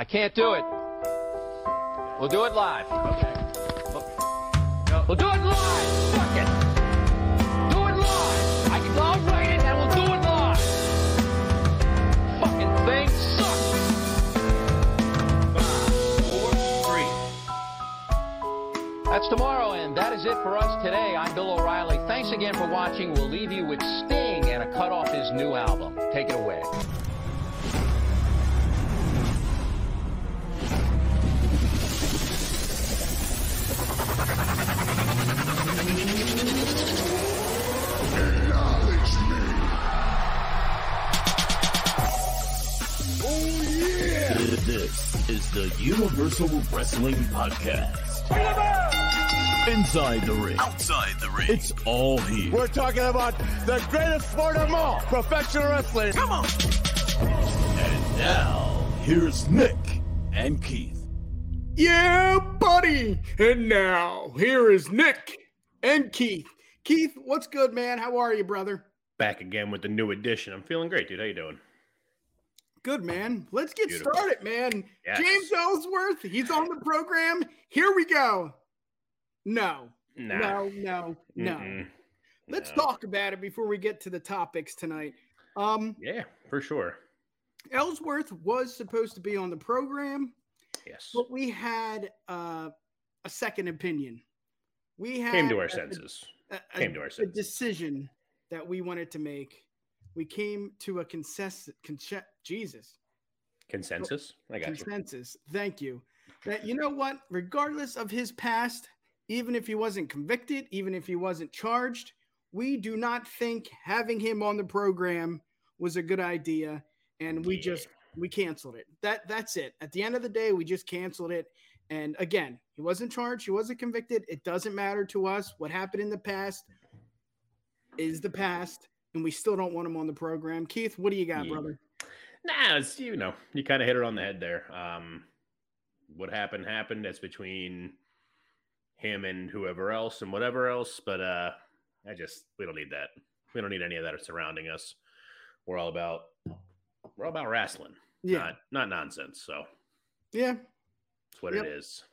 I can't do it. We'll do it live. Okay. We'll do it live. Fuck it. Do it live. I can, I'll write it and we'll do it live. Fucking thing sucks. Five, four, three. That's tomorrow, and that is it for us today. I'm Bill O'Reilly. Thanks again for watching. We'll leave you with Sting and a cut off his new album. Take it away. This is the Universal Wrestling Podcast. Inside the ring. Outside the ring. It's all here. We're talking about the greatest sport of all, professional wrestling. Come on! And now, here's Nick and Keith. Yeah, buddy. And now here is Nick and Keith. Keith, what's good, man? How are you, brother? Back again with the new edition. I'm feeling great, dude. How you doing? Good, man. Let's get Beautiful. started, man. Yes. James Ellsworth, he's on the program. Here we go. No, Nah. no, no, no. Mm-mm. Let's No. talk about it before we get to the topics tonight. Um, Yeah, for sure. Ellsworth was supposed to be on the program, Yes. but we had uh, a second opinion. We had Came to our a- senses. a, a- Came to our a senses. decision that we wanted to make. We came to a consensus. Conce- Jesus, Consensus? I got you. consensus. Thank you. That you know what? Regardless of his past, even if he wasn't convicted, even if he wasn't charged, we do not think having him on the program was a good idea, and we Yeah. just we canceled it. That that's it. At the end of the day, we just canceled it. And again, he wasn't charged, he wasn't convicted. It doesn't matter to us. What happened in the past is the past, and we still don't want him on the program. Keith, what do you got, Yeah. brother? Nah, it's you know, you kind of hit it on the head there. Um, what happened happened. That's between him and whoever else and whatever else. But uh, I just we don't need that. We don't need any of that surrounding us. We're all about we're all about wrestling, Yeah, not not nonsense. So yeah. that's what Yep. it is.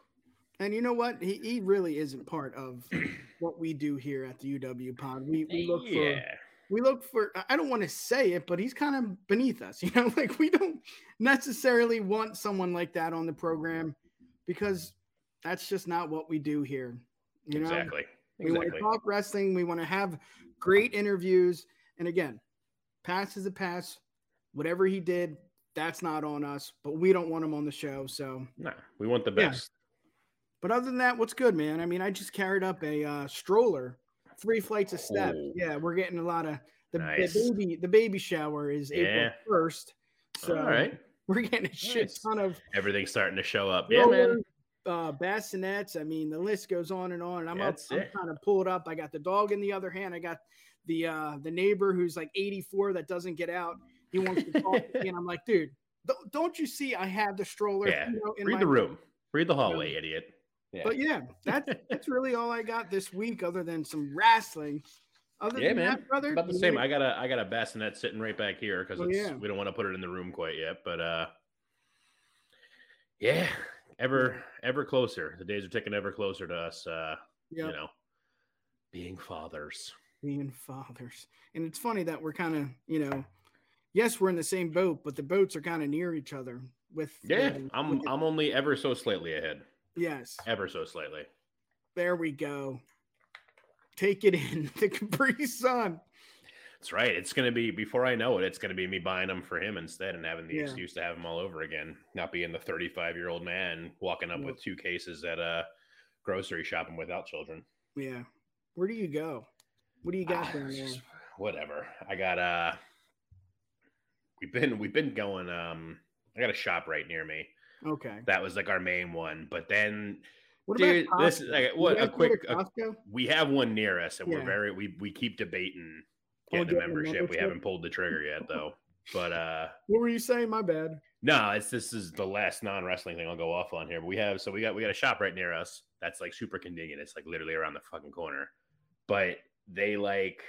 And you know what? He, he really isn't part of what we do here at the UW Pod. We, we look for we look for I- don't want to say it, but he's kind of beneath us, you know, like we don't necessarily want someone like that on the program because that's just not what we do here. You know, exactly, we want to talk wrestling, we want to have great interviews. And again, pass is a pass. Whatever he did, that's not on us, but we don't want him on the show. So Nah, we want the Yeah. best. But other than that, what's good, man? I mean, I just carried up a uh, stroller, three flights of steps. Oh. Yeah, we're getting a lot of the, the baby. The baby shower is April first, so All right, we're getting a shit Nice. ton of everything's starting to show up. Yeah, man. uh, bassinets. I mean, the list goes on and on. And I'm That's up. I'm it. trying to pull it up. I got the dog in the other hand. I got the uh, the neighbor who's like 84 that doesn't get out. He wants to talk to me, and I'm like, dude, don't- you see? I have the stroller. Yeah, you know, in Read the room. Read the hallway, idiot. Yeah. But yeah, that's that's really all I got this week, other than some wrestling. Other Yeah, than man. that, brother, About the same. know- I got a I got a bassinet sitting right back here because Oh, it's yeah. we don't want to put it in the room quite yet. But uh yeah, ever ever closer. The days are ticking ever closer to us uh, Yep, you know, being fathers. being fathers. And it's funny that we're kind of, you know, yes, we're in the same boat, but the boats are kind of near each other. With Yeah, I'm with the- I'm only ever so slightly ahead. Yes, Ever so slightly. there we go. Take it in the Capri Sun. That's right. It's gonna be before I know it, it's gonna be me buying them for him instead and having the Yeah. excuse to have them all over again. Not being the 35 year old man walking up Yep. with two cases at a grocery shopping without children. Yeah. Where do you go? What do you got it's there? just- whatever. I got uh we've been we've been going um I got a shop right near me. Okay. That was like our main one. But then What dude, about this Costco? like, what a quick a- we have one near us and we're very we we keep debating Oh, getting a getting a membership. We haven't pulled the trigger yet though. But uh What were you saying? My bad. no, it's this is the last non-wrestling thing I'll go off on here. But we have so we got we got a shop right near us that's like super convenient. It's like literally around the fucking corner. But they like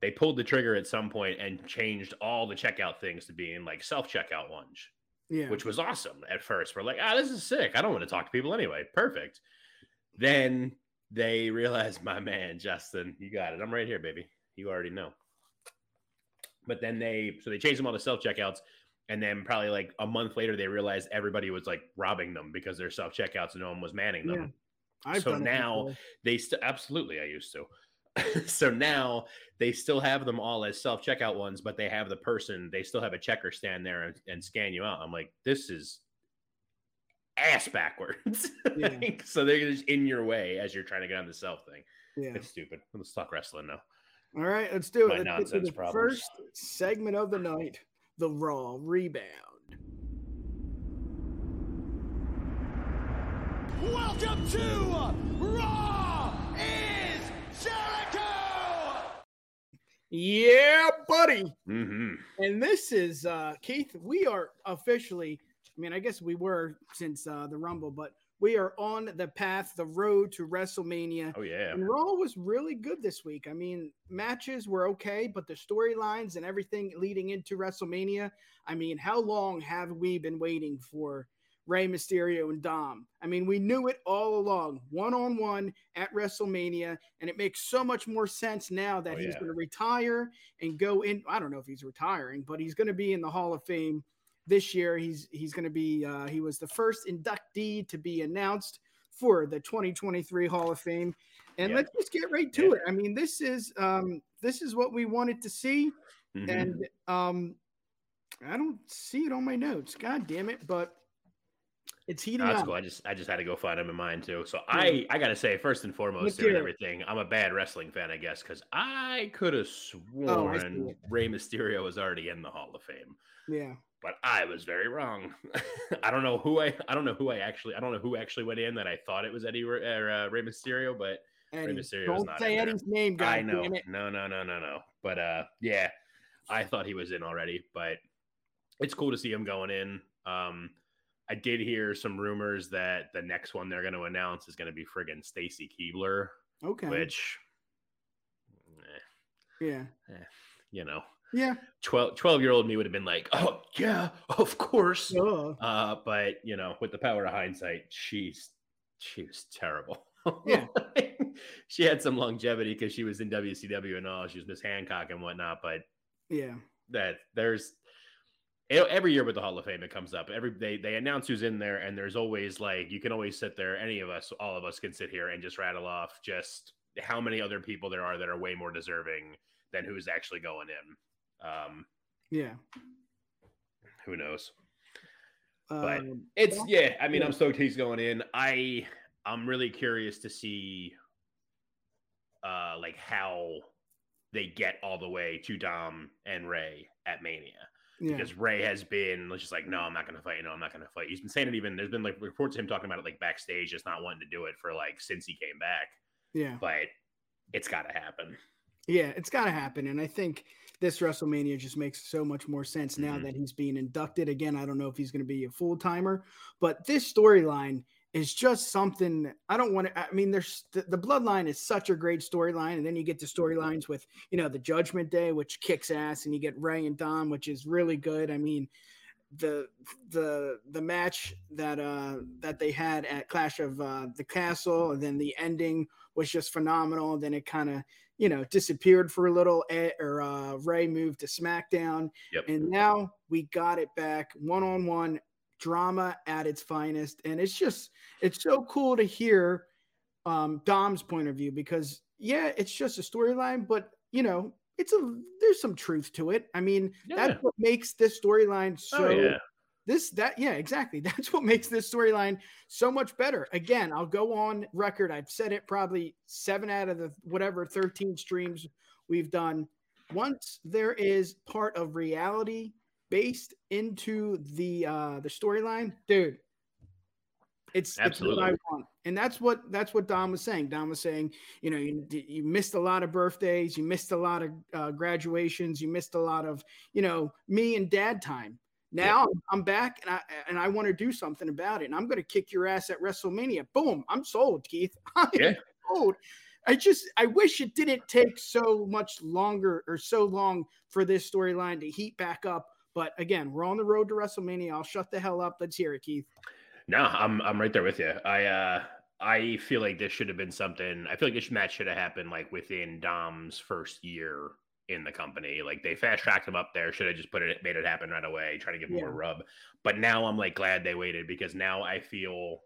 they pulled the trigger at some point and changed all the checkout things to being like self-checkout ones. Yeah. which was awesome at first. We're like, ah, this is sick. I don't want to talk to people anyway. Perfect. Then they realized, my man, Justin, you got it. I'm right here, baby. You already know. But then they, so they changed them all to self checkouts. And then probably like a month later, they realized everybody was like robbing them because they're self checkouts and no one was manning them. I've so now they still absolutely I used to. so now they still have them all as self checkout ones, but they have the person, they still have a checker stand there and, and scan you out. I'm like, this is ass backwards. Yeah. Like, so they're just in your way as you're trying to get on the self thing. Yeah. It's stupid. Let's talk wrestling now. All right, let's do My it. Let's nonsense the problems. first segment of the night, the Raw rebound. Welcome to Raw is Jericho! Yeah, buddy. Mm-hmm. And this is uh Keith. We are officially. I mean, I guess we were since uh, the Rumble, but we are on the path, the road to WrestleMania. Oh yeah. And Raw was really good this week. I mean, matches were okay, but the storylines and everything leading into WrestleMania. I mean, how long have we been waiting for Rey Mysterio and Dom? I mean, we knew it all along, one on one at WrestleMania, and it makes so much more sense now that Oh, he's yeah. going to retire and go in. I don't know if he's retiring, but he's going to be in the Hall of Fame this year. He's he's going to be. Uh, he was the first inductee to be announced for the 2023 Hall of Fame. And Yeah. let's just get right to Yeah. it. I mean, this is um, this is what we wanted to see, Mhm. and um, I don't see it on my notes. God damn it! But it's heating That's up. cool. I just I just had to go find him in mine too. So I I gotta say first and foremost and everything, I'm a bad wrestling fan, I guess, because I could have Oh, sworn it. Rey Mysterio was already in the Hall of Fame, Yeah, but I was very wrong. I don't know who I I don't know who I actually I don't know who actually went in that I thought it was Eddie or, uh, Rey Mysterio, but Eddie. Mysterio's Don't not say in there. Eddie's name, God I know no no no no no. But uh yeah, I thought he was in already, but it's cool to see him going in. Um, I did hear some rumors that the next one they're going to announce is going to be friggin' Stacy Keibler, Okay. which, eh, yeah. you know, Yeah. 12, 12 year old me would have been like, oh, yeah, of course. Duh. Uh, but, you know, with the power of hindsight, she's, she was terrible. Yeah. she had some longevity because she was in WCW and all. She was Miss Hancock and whatnot, but Yeah. that there's every year with the Hall of Fame it comes up. Every they they announce who's in there, and there's always like you can always sit there. Any of us, all of us, can sit here and just rattle off just how many other people there are that are way more deserving than who's actually going in. Um, Yeah. who knows? But Um, It's yeah. I mean, yeah. I'm stoked he's going in. I I'm really curious to see, uh, like how they get all the way to Dom and Rey at Mania yeah. because Rey has been just like, no, I'm not going to fight. No, I'm not going to fight. He's been saying it even. There's been like reports of him talking about it like backstage, just not wanting to do it for like since he came back. Yeah. But it's got to happen. Yeah, it's got to happen. And I think this WrestleMania just makes so much more sense now Mhm. that he's being inducted. Again, I don't know if he's going to be a full timer, but this storyline is just something I don't want to. I mean, there's the, the bloodline is such a great storyline. And then you get the storylines with, you know, the Judgment Day, which kicks ass, and you get Rey and Dom, which is really good. I mean, the the the match that uh that they had at Clash of uh the Castle and then the ending was just phenomenal And then it kind of you know disappeared for a little Ed, or uh Rey moved to SmackDown Yep. and now we got it back one on one drama at its finest. And it's just it's so cool to hear um Dom's point of view because yeah it's just a storyline but you know it's a there's some truth to it. I mean Yeah. that's what makes this storyline so oh yeah. this that yeah exactly. That's what makes this storyline so much better. Again i'll go on record. I've said it probably seven out of the whatever 13 streams we've done. Once there is part of reality based into the uh the storyline dude it's, it's what Absolutely. I want. And that's what that's what Dom was saying. Dom was saying, you know, you, you missed a lot of birthdays, you missed a lot of uh, graduations, you missed a lot of, you know, me and dad time. Now I'm back and I and I want to do something about it. And I'm going to kick your ass at WrestleMania. Boom! I'm sold, Keith. I am Yeah. sold. I just I wish it didn't take so much longer or so long for this storyline to heat back up. But again, we're on the road to WrestleMania. I'll shut the hell up. Let's hear it, Keith. No, I'm I'm right there with you. I uh I feel like this should have been something. I feel like this match should have happened like within Dom's first year in the company. Like they fast tracked him up there. Should have just put it, made it happen right away, try to give him Yeah. more rub. But now I'm like glad they waited because now I feel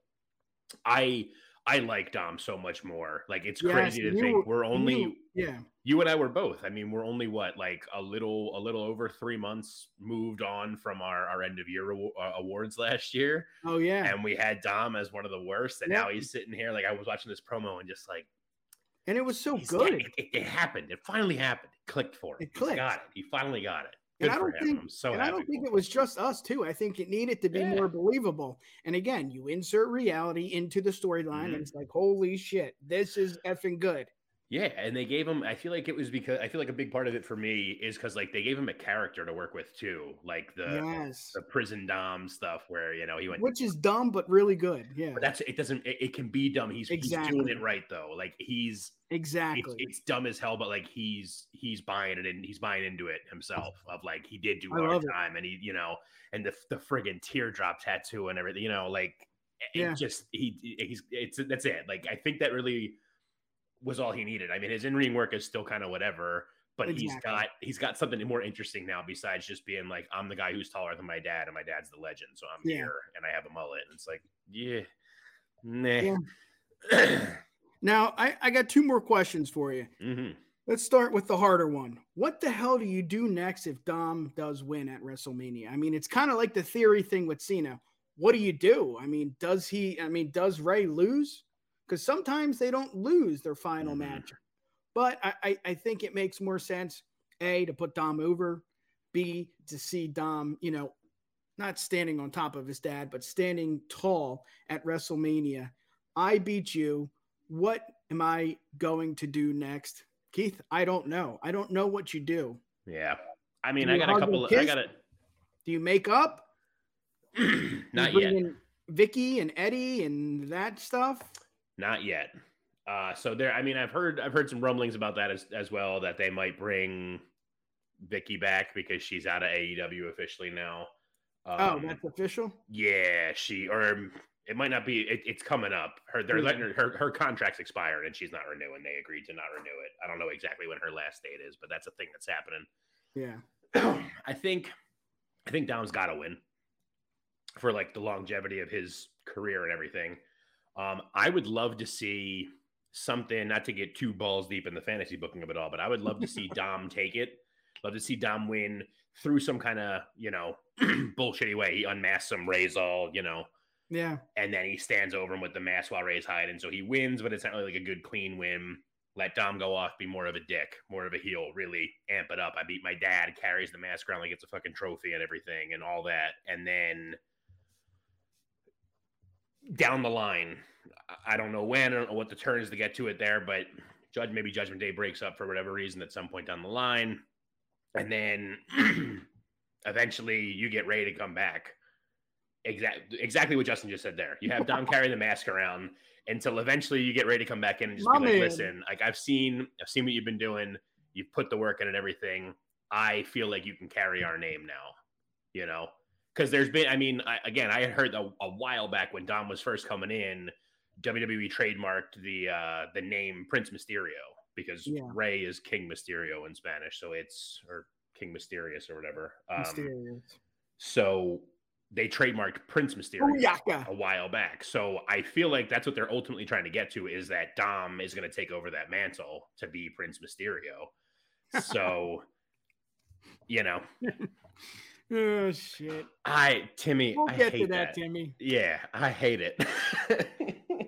I I like Dom so much more. Like it's Yes, crazy to you- think we're only you- yeah, you and I were both. I mean, we're only what like a little a little over three months moved on from our our end of year uh, awards last year oh yeah, and we had Dom as one of the worst, and Yeah. now he's sitting here like I was watching this promo and just like and it was so good. It, it, it happened. It finally happened. It clicked for him. It He's clicked. got it. He finally got it. And I don't think- so and. I don't think it was just us too. I think it needed to be Yeah. more believable. And again, you insert reality into the storyline, Mhm. and it's like, holy shit, this is effing good. Yeah, and they gave him. I feel like it was because I feel like a big part of it for me is because like they gave him a character to work with too, like the yes, the prison dom stuff where you know he went. which is dumb but really good. Yeah, But that's it. Doesn't it, it can be dumb? He's he's Exactly. doing it right though. Like he's exactly. it's dumb as hell, but like he's he's buying it and he's buying into it himself. Of like he did do hard it. time, and he you know, and the the friggin' teardrop tattoo and everything. You know, like it Yeah. just he he's it's that's it. Like I think that really was all he needed. I mean, his in ring work is still kind of whatever. But he's got he's got something more interesting now besides just being like I'm the guy who's taller than my dad and my dad's the legend, so I'm Yeah. here and I have a mullet. And it's like, yeah, nah. now, I, I got two more questions for you. hmm Let's start with the harder one. What the hell do you do next if Dom does win at WrestleMania? I mean, it's kind of like the theory thing with Cena. What do you do? I mean, does he, I mean, does Rey lose? Because sometimes they don't lose their final Mhm. match. But I, I, think it makes more sense, A, to put Dom over, B, to see Dom, you know, not standing on top of his dad, but standing tall at WrestleMania. I beat you. What am I going to do next? Keith, I don't know. I don't know what you do. Yeah. I mean, I got a couple. I got it. Do you make up? Not yet. Vickie and Eddie and that stuff. Not yet. Uh, so there. I mean, I've heard. I've heard some rumblings about that as as well. That they might bring Vickie back because she's out of AEW officially now. oh, Um, that's official. yeah. She or it might not be. It, it's coming up. Her they're letting her, her her contract's expired and she's not renewing. They agreed to not renew it. I don't know exactly when her last date is, but that's a thing that's happening. Yeah. I think I think Dom's got to win for like the longevity of his career and everything. Um, I would love to see something, not to get too balls deep in the fantasy booking of it all, but I would love to see Dom take it. Love to see Dom win through some kind of you know bullshitty way. He unmasks some Rey's all you know, Yeah. and then he stands over him with the mask while Rey's hiding. So he wins, but it's not really like a good clean win. Let Dom go off, be more of a dick, more of a heel, really amp it up. I beat my dad, carries the mask around like it's a fucking trophy and everything and all that. And then down the line, I- don't know when, I don't know what the turn is to get to it there, but judge maybe Judgment Day breaks up for whatever reason at some point down the line. And then eventually you get ready to come back. Exactly, exactly what Justin just said there. You have Dom carry the mask around until eventually you get ready to come back in and just My be like, man. "Listen, like I've seen, I've seen what you've been doing. You've put the work in and everything. I feel like you can carry our name now." You know, because there's been, I mean, I, again, I had heard a, a while back when Dom was first coming in, WWE trademarked the uh the name Prince Mysterio because Yeah. Rey is King Mysterio in Spanish, so it's or King Mysterious or whatever. Um, Mysterious. so they trademarked Prince Mysterio Booyaka. a while back. So I feel like that's what they're ultimately trying to get to is that Dom is going to take over that mantle to be Prince Mysterio. So, you know, Oh shit. I Timmy, We'll I get hate to that, that. Timmy. Yeah, I hate it.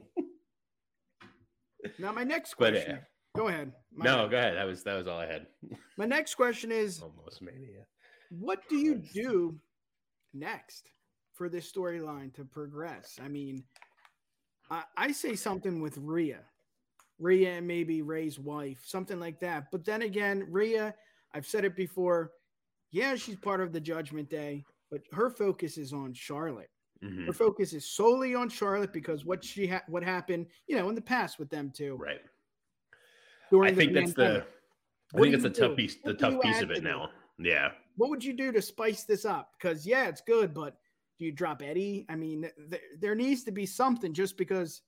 Now my next But, question. uh, go ahead. My, no, go ahead. That was that was all I had. my next question is Almost mania. what do you do next for this storyline to progress? I mean, I, I say something with Rhea, Rhea and maybe Rey's wife, something like that. But then again, Rhea, I've said it before. Yeah, she's part of the Judgment Day, but her focus is on Charlotte. Mhm. Her focus is solely on Charlotte because what she ha- what happened, you know, in the past with them too. Right. I think that's the. I What think that's the tough piece the What tough piece of it now. Yeah. What would you do to spice this up? Because yeah, it's good, but do you drop Eddie? I mean, th- there needs to be something just because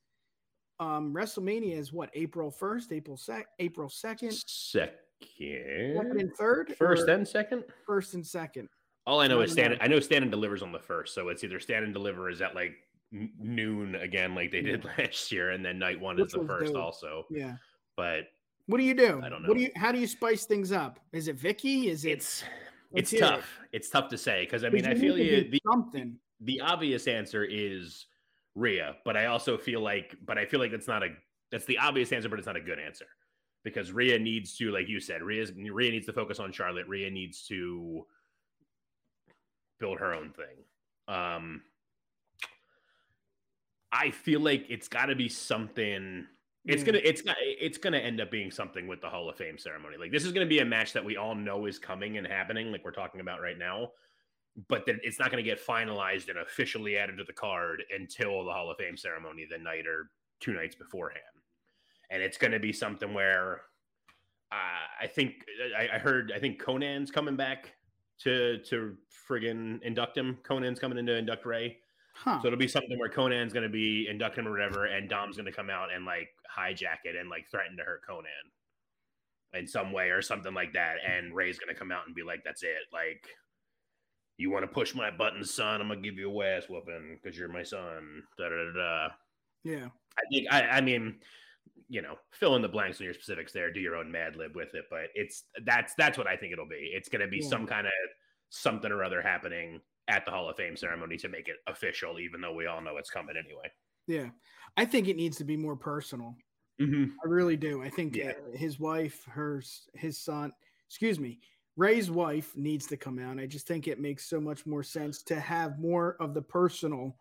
um WrestleMania is what April first, April sec, April second, second Second. and third, First or and second? first and second. All I know is stand. I know stand and delivers on the first, so it's either stand and deliver is at like noon again, like they did last year, and then night one Which is the first dope. also. Yeah. But What do you do? I don't know. What do know. you? How do you spice things up? Is it Vickie? Is it? it's it's hear it. tough. It's tough to say because I mean I feel you. The, something. the obvious answer is Rhea, but I also feel like, but I feel like that's not a that's the obvious answer, but it's not a good answer because Rhea needs to, like you said, Rhea's Rhea needs to focus on Charlotte. Rhea needs to build her own thing. Um, I feel like it's got to be something. It's Yeah. gonna it's it's gonna end up being something with the Hall of Fame ceremony. Like this is gonna be a match that we all know is coming and happening, like we're talking about right now. But then it's not gonna get finalized and officially added to the card until the Hall of Fame ceremony the night or two nights beforehand. And it's gonna be something where uh, I think I, I heard I think Konnan's coming back to to friggin' induct him. Konnan's coming in to induct Rey. Huh. So it'll be something where Konnan's going to be induct him or whatever, and Dom's going to come out and like hijack it and like threaten to hurt Konnan in some way or something like that. And Rey's going to come out and be like, "That's it. Like, you want to push my buttons, son? I'm gonna give you a ass whooping because you're my son." Da da da. da. yeah. I think I, I mean, you know, fill in the blanks on your specifics there. Do your own Mad Lib with it, but it's that's that's what I think it'll be. It's going to be Yeah. some kind of something or other happening at the Hall of Fame ceremony to make it official, even though we all know it's coming anyway. Yeah. I think it needs to be more personal. Mm-hmm. I really do. I think Yeah. uh, his wife, her, his son, excuse me, Rey's wife needs to come out. I just think it makes so much more sense to have more of the personal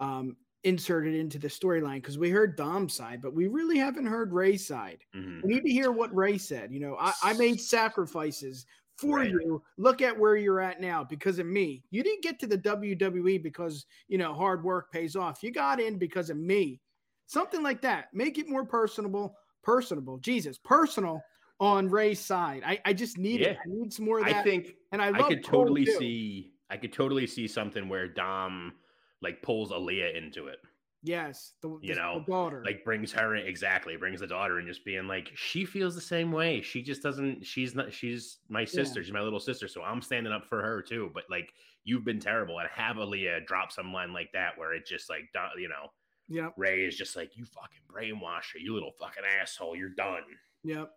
um, inserted into the storyline because we heard Dom's side, but we really haven't heard Rey's side. Mm-hmm. We need to hear what Rey said. You know, I, I made sacrifices for Right. you. Look at where you're at now because of me. You didn't get to the WWE because, you know, hard work pays off. You got in because of me. Something like that. Make it more personable, personable. Jesus, personal on Rey's side. I, I just need it. I need some more of that. I think and I, I, could totally see. I could totally see something where Dom like pulls Aalyah into it, Yes, the, You the- know, the daughter. like brings her in, exactly, brings the daughter, and just being like, she feels the same way. She just doesn't. She's not. She's my sister. She's my little sister. So I'm standing up for her too. But like, you've been terrible, and have Aalyah drop some line like that where it just like, you know, yeah, Rey is just like, you fucking brainwash her, you little fucking asshole, you're done. yep,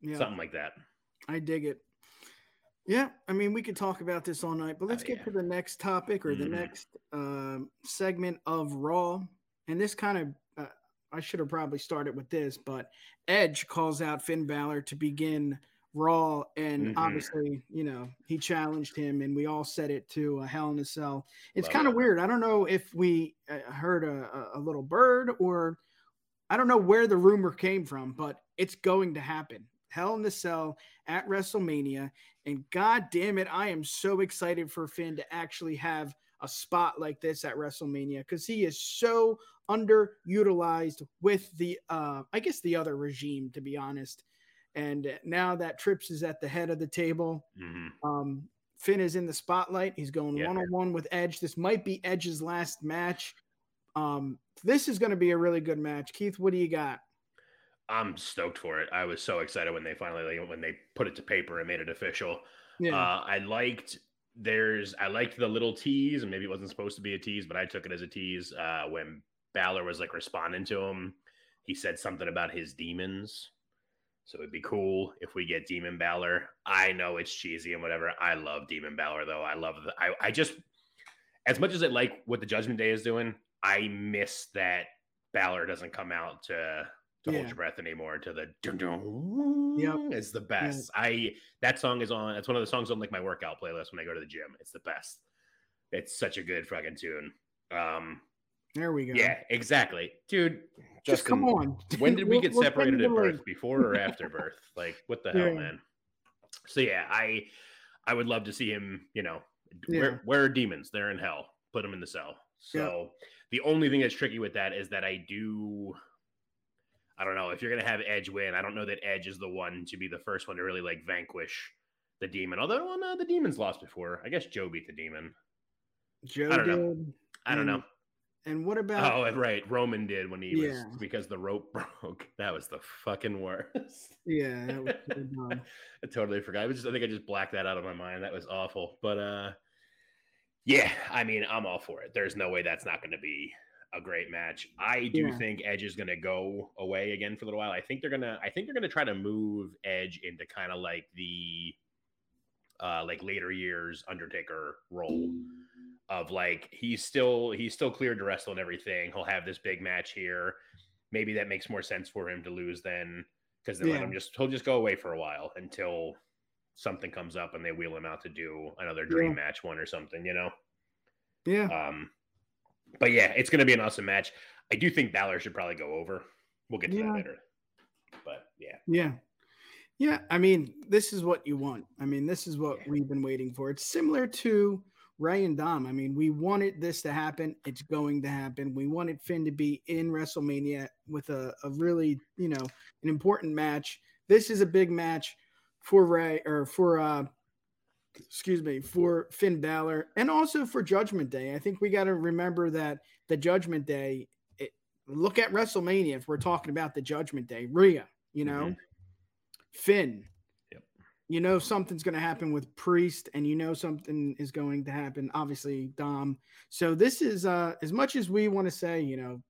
yep. Something like that. I dig it. Yeah, I mean, we could talk about this all night, but let's Oh, get yeah. to the next topic or the Mhm. next um, segment of Raw. And this kind of, uh, I should have probably started with this, but Edge calls out Finn Balor to begin Raw, and Mhm. obviously, you know, he challenged him, and we all said it to a Hell in a Cell. It's kind of it. weird. I don't know if we uh, heard a, a little bird or I don't know where the rumor came from, but it's going to happen. Hell in the Cell at WrestleMania. And god damn it, I am so excited for Finn to actually have a spot like this at WrestleMania because he is so underutilized with the uh I guess the other regime, to be honest. And now that Trips is at the head of the table, Mhm. um, Finn is in the spotlight. He's going one on one with Edge. This might be Edge's last match. Um, this is going to be a really good match. Keith, what do you got? I'm stoked for it. I was so excited when they finally like, when they put it to paper and made it official. Yeah, Uh, I liked there's I liked the little tease, and maybe it wasn't supposed to be a tease, but I took it as a tease. Uh, when Balor was like responding to him, he said something about his demons. So it'd be cool if we get Demon Balor. I know it's cheesy and whatever. I love Demon Balor though. I love the I, I just as much as I like what the Judgment Day is doing, I miss that Balor doesn't come out to to hold your breath anymore to the dun dun Yep. it's the best. I that song is on it's one of the songs on like my workout playlist when I go to the gym. It's the best. It's such a good fucking tune. Um there we go. yeah, exactly. Dude, just come on. when did we get separated at birth? Before or after birth? Like, what the hell, Yeah. man? So yeah, I I would love to see him. You know, Yeah. where where are demons? They're in hell. Put them in the cell. So the only thing that's tricky with that is that I do. I don't know if you're gonna have Edge win. I don't know that Edge is the one to be the first one to really like vanquish the demon. Although well, no, the demon's lost before. I guess Joe beat the demon. Joe I don't did. know. I don't and- know. And what about Oh, right. Roman did when he was because the rope broke. That was the fucking worst. yeah? That was so. I totally forgot. I was just I think I just blacked that out of my mind. That was awful. But uh yeah, I mean, I'm all for it. There's no way that's not going to be a great match. I do Yeah. think Edge is going to go away again for a little while. I think they're going to I think they're going to try to move Edge into kind of like the uh like later years Undertaker role of like he's still he's still cleared to wrestle and everything. He'll have this big match here. Maybe that makes more sense for him to lose than because then let Yeah. him just he'll just go away for a while until something comes up and they wheel him out to do another dream Yeah. match one or something, you know. Yeah. Um, but yeah, it's going to be an awesome match. I do think Balor should probably go over. We'll get to Yeah. that later. But yeah, Yeah. Yeah. I mean, this is what you want. I mean, this is what Yeah. we've been waiting for. It's similar to Rey and Dom. I mean, we wanted this to happen. It's going to happen. We wanted Finn to be in WrestleMania with a, a really, you know, an important match. This is a big match for Rey or for uh excuse me, for Finn Balor and also for Judgment Day. I think we got to remember that the Judgment Day it, look at WrestleMania if we're talking about the Judgment Day. Rhea, you know, Mhm. Finn. Yep. You know something's going to happen with Priest, and you know something is going to happen. Obviously, Dom. So this is uh as much as we want to say, you know,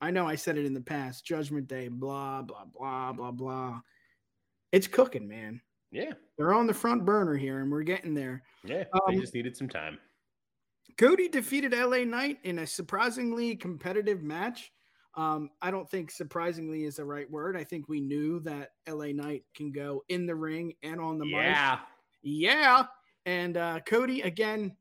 I know I said it in the past. Judgment Day, blah blah blah blah blah. It's cooking, man. Yeah, They're on the front burner here, and we're getting there. yeah. Um, they just needed some time. Cody defeated LA Knight in a surprisingly competitive match. Um, I don't think surprisingly is the right word. I think we knew that LA Knight can go in the ring and on the mic. Yeah, Yeah. And uh, Cody, again,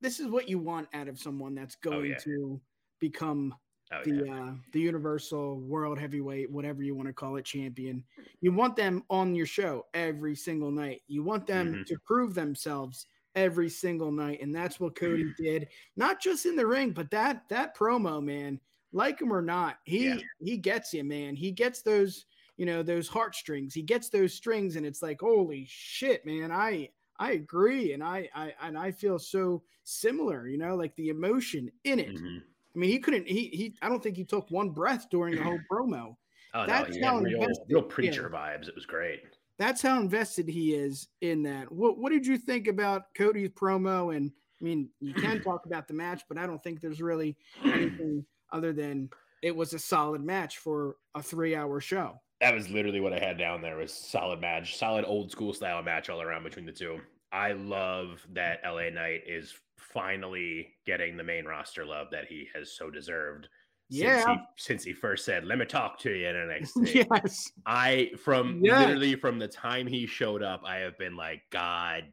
this is what you want out of someone that's going Oh, yeah. to become oh the yeah, uh, the Universal World Heavyweight, whatever you want to call it, champion. You want them on your show every single night. You want them Mhm. to prove themselves every single night, and that's what Cody did. Not just in the ring, but that that promo, man. Like him or not, he Yeah. he gets you, man. He gets those you know those heartstrings. He gets those strings, and it's like, holy shit, man. I I agree, and I I and I feel so similar. You know, like the emotion in it. Mhm. I mean, he couldn't. He he. I don't think he took one breath during the whole promo. Oh That's no, how real, invested- real yeah. preacher vibes. It was great. That's how invested he is in that. What What did you think about Cody's promo? And I mean, you can talk about the match, but I don't think there's really anything other than it was a solid match for a three hour show. That was literally what I had down there was solid match, solid old school style match all around between the two. I love that LA Knight is finally getting the main roster love that he has so deserved. Since Yeah. he, since he first said, "Let me talk to you in NXT." yes. I from Yes. literally from the time he showed up, I have been like, God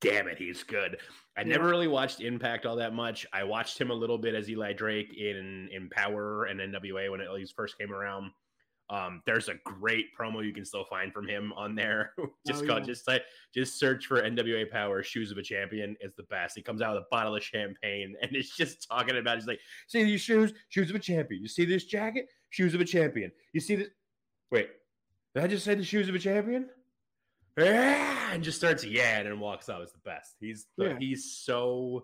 damn it, he's good. I Yeah. never really watched Impact all that much. I watched him a little bit as Eli Drake in in Power and NWA when it at least first came around. Um, there's a great promo you can still find from him on there. just Oh, called yeah. just like just search for NWA Power Shoes of a Champion. It's the best. He comes out with a bottle of champagne and it's just talking about. He's like, see these shoes, shoes of a champion. You see this jacket, shoes of a champion. You see this. Wait, did I just say the shoes of a champion? Yeah, and just starts yeah, and then walks out. It's the best. He's the, Yeah. he's so.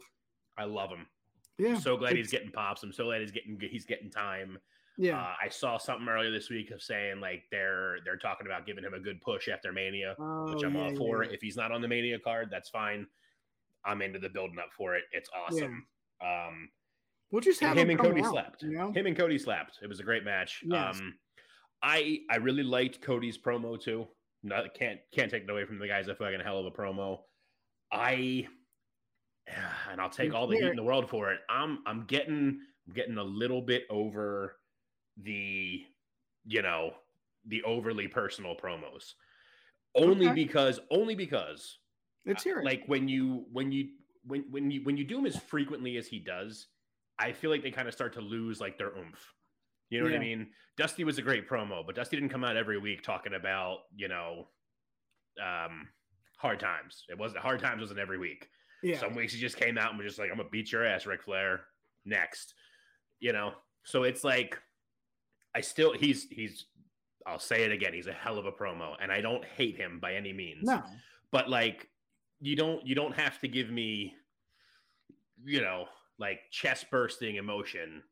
I love him. Yeah. I'm so glad he's getting pops. I'm so glad he's getting he's getting time. Yeah. Uh, I saw something earlier this week of saying like they're they're talking about giving him a good push after Mania, which Oh, I'm yeah, all for. yeah. If he's not on the Mania card, that's fine. I'm into the building up for it. It's awesome. Um, We'll just have him him and Cody out, slapped. You know? Him and Cody slapped. It was a great match. Yes. Um, I I really liked Cody's promo too. Not can't can't take it away from the guys. a fucking hell of a promo. I and I'll take all the heat in the world for it. I'm I'm getting I'm getting a little bit over the you know the overly personal promos. Only Okay. because only because Let's hear like when you when you when when you when you do them as frequently as he does i feel like they kind of start to lose like their oomph. You know what i mean? Dusty was a great promo but dusty didn't come out every week talking about you know um hard times. It wasn't hard times wasn't every week. Yeah. some weeks he just came out and was just like i'm gonna beat your ass Ric flair. Next. You know? So it's like i still he's he's I'll say it again. He's a hell of a promo, and I don't hate him by any means. No. But like, you don't you don't have to give me, you know, like chest bursting emotion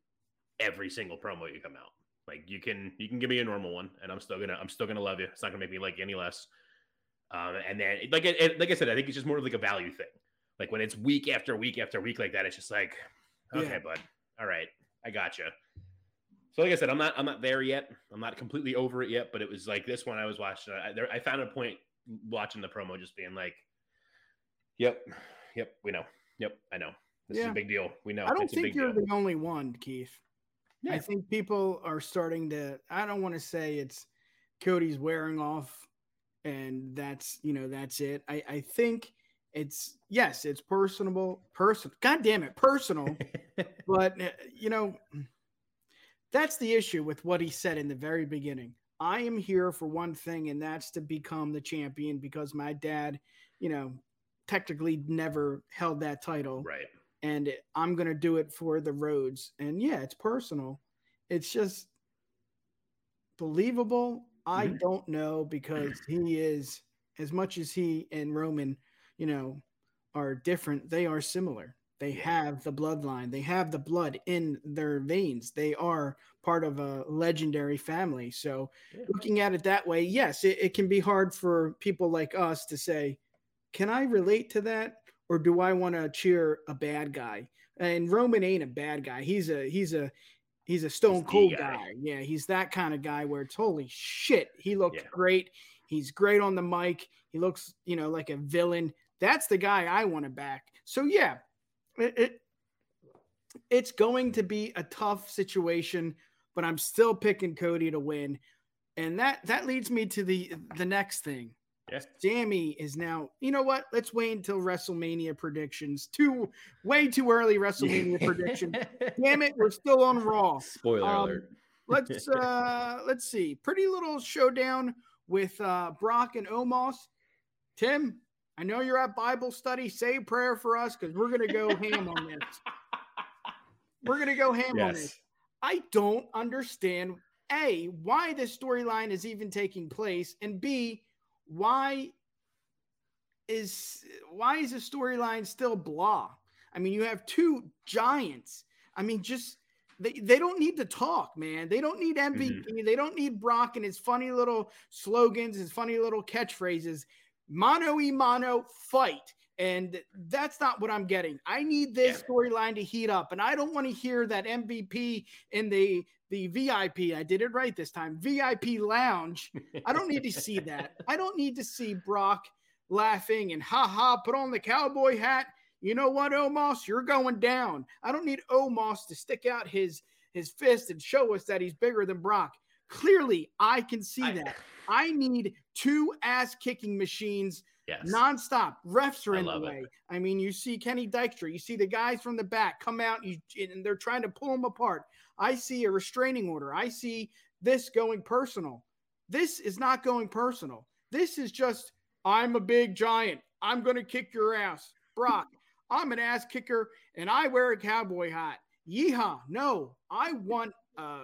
every single promo you come out. Like you can you can give me a normal one, and I'm still gonna I'm still gonna love you. It's not gonna make me like any less. Um, and then like it, it- like I said, I think it's just more of like a value thing. Like when it's week after week after week like that, it's just like, okay, Yeah. bud, all right, I gotcha. So like I said, I'm not I'm not there yet. I'm not completely over it yet, but it was like this one I was watching. I, there, I found a point watching the promo, just being like, "Yep, yep, we know. Yep, I know. This is a big deal. We know. I don't it's think you're deal." the only one, Keith. I think people are starting to. I don't want to say it's Cody's wearing off, and that's you know that's it. I I think it's yes, it's personable, person. God damn it, personal. but uh, you know, that's the issue with what he said in the very beginning. I am here for one thing, and that's to become the champion because my dad, you know, technically never held that title right. and I'm going to do it for the Rhodes. And yeah, it's personal. It's just believable. I Mhm. don't know because he is as much as he and Roman, you know, are different, they are similar. They have the bloodline. They have the blood in their veins. They are part of a legendary family. So, Yeah. looking at it that way, yes, it, it can be hard for people like us to say, can I relate to that? Or do I want to cheer a bad guy? And Roman ain't a bad guy. He's a he's a he's a stone He's cold guy. guy. Yeah, he's that kind of guy where it's holy shit. He looked Yeah. great. He's great on the mic. He looks, you know, like a villain. That's the guy I want to back. So yeah, it, it it's going to be a tough situation, but I'm still picking Cody to win. And that that leads me to the the next thing. Yes. Sammy is now, you know what? Let's wait until WrestleMania predictions. Too way too early WrestleMania prediction. Damn it, we're still on Raw. Spoiler Um, alert. Let's uh let's see. Pretty little showdown with uh Brock and Omos. Tim, I know you're at Bible study. Say a prayer for us because we're gonna go ham on this. We're gonna go ham on this. I don't understand A, why this storyline is even taking place, and B, why is why is the storyline still blah? I mean, you have two giants. I mean, just they, they don't need to talk, man. They don't need MVP. Mm-hmm. They don't need Brock and his funny little slogans, his funny little catchphrases. Mono e mono fight. And that's not what I'm getting. I need this storyline to heat up. And I don't want to hear that MVP in the the VIP. I did it right this time. VIP lounge. I don't need to see that. I don't need to see Brock laughing and ha ha, put on the cowboy hat. You know what, Omos? You're going down. I don't need Omos to stick out his his fist and show us that he's bigger than Brock. Clearly, I can see I- that. I need two ass kicking machines Yes. nonstop. Refs are in the love it. way. I mean, you see Kenny Dykstra, you see the guys from the back come out and, you, and they're trying to pull them apart. I see a restraining order. I see this going personal. This is not going personal. This is just, I'm a big giant. I'm going to kick your ass. Brock, I'm an ass kicker and I wear a cowboy hat. Yeehaw. No, I want uh,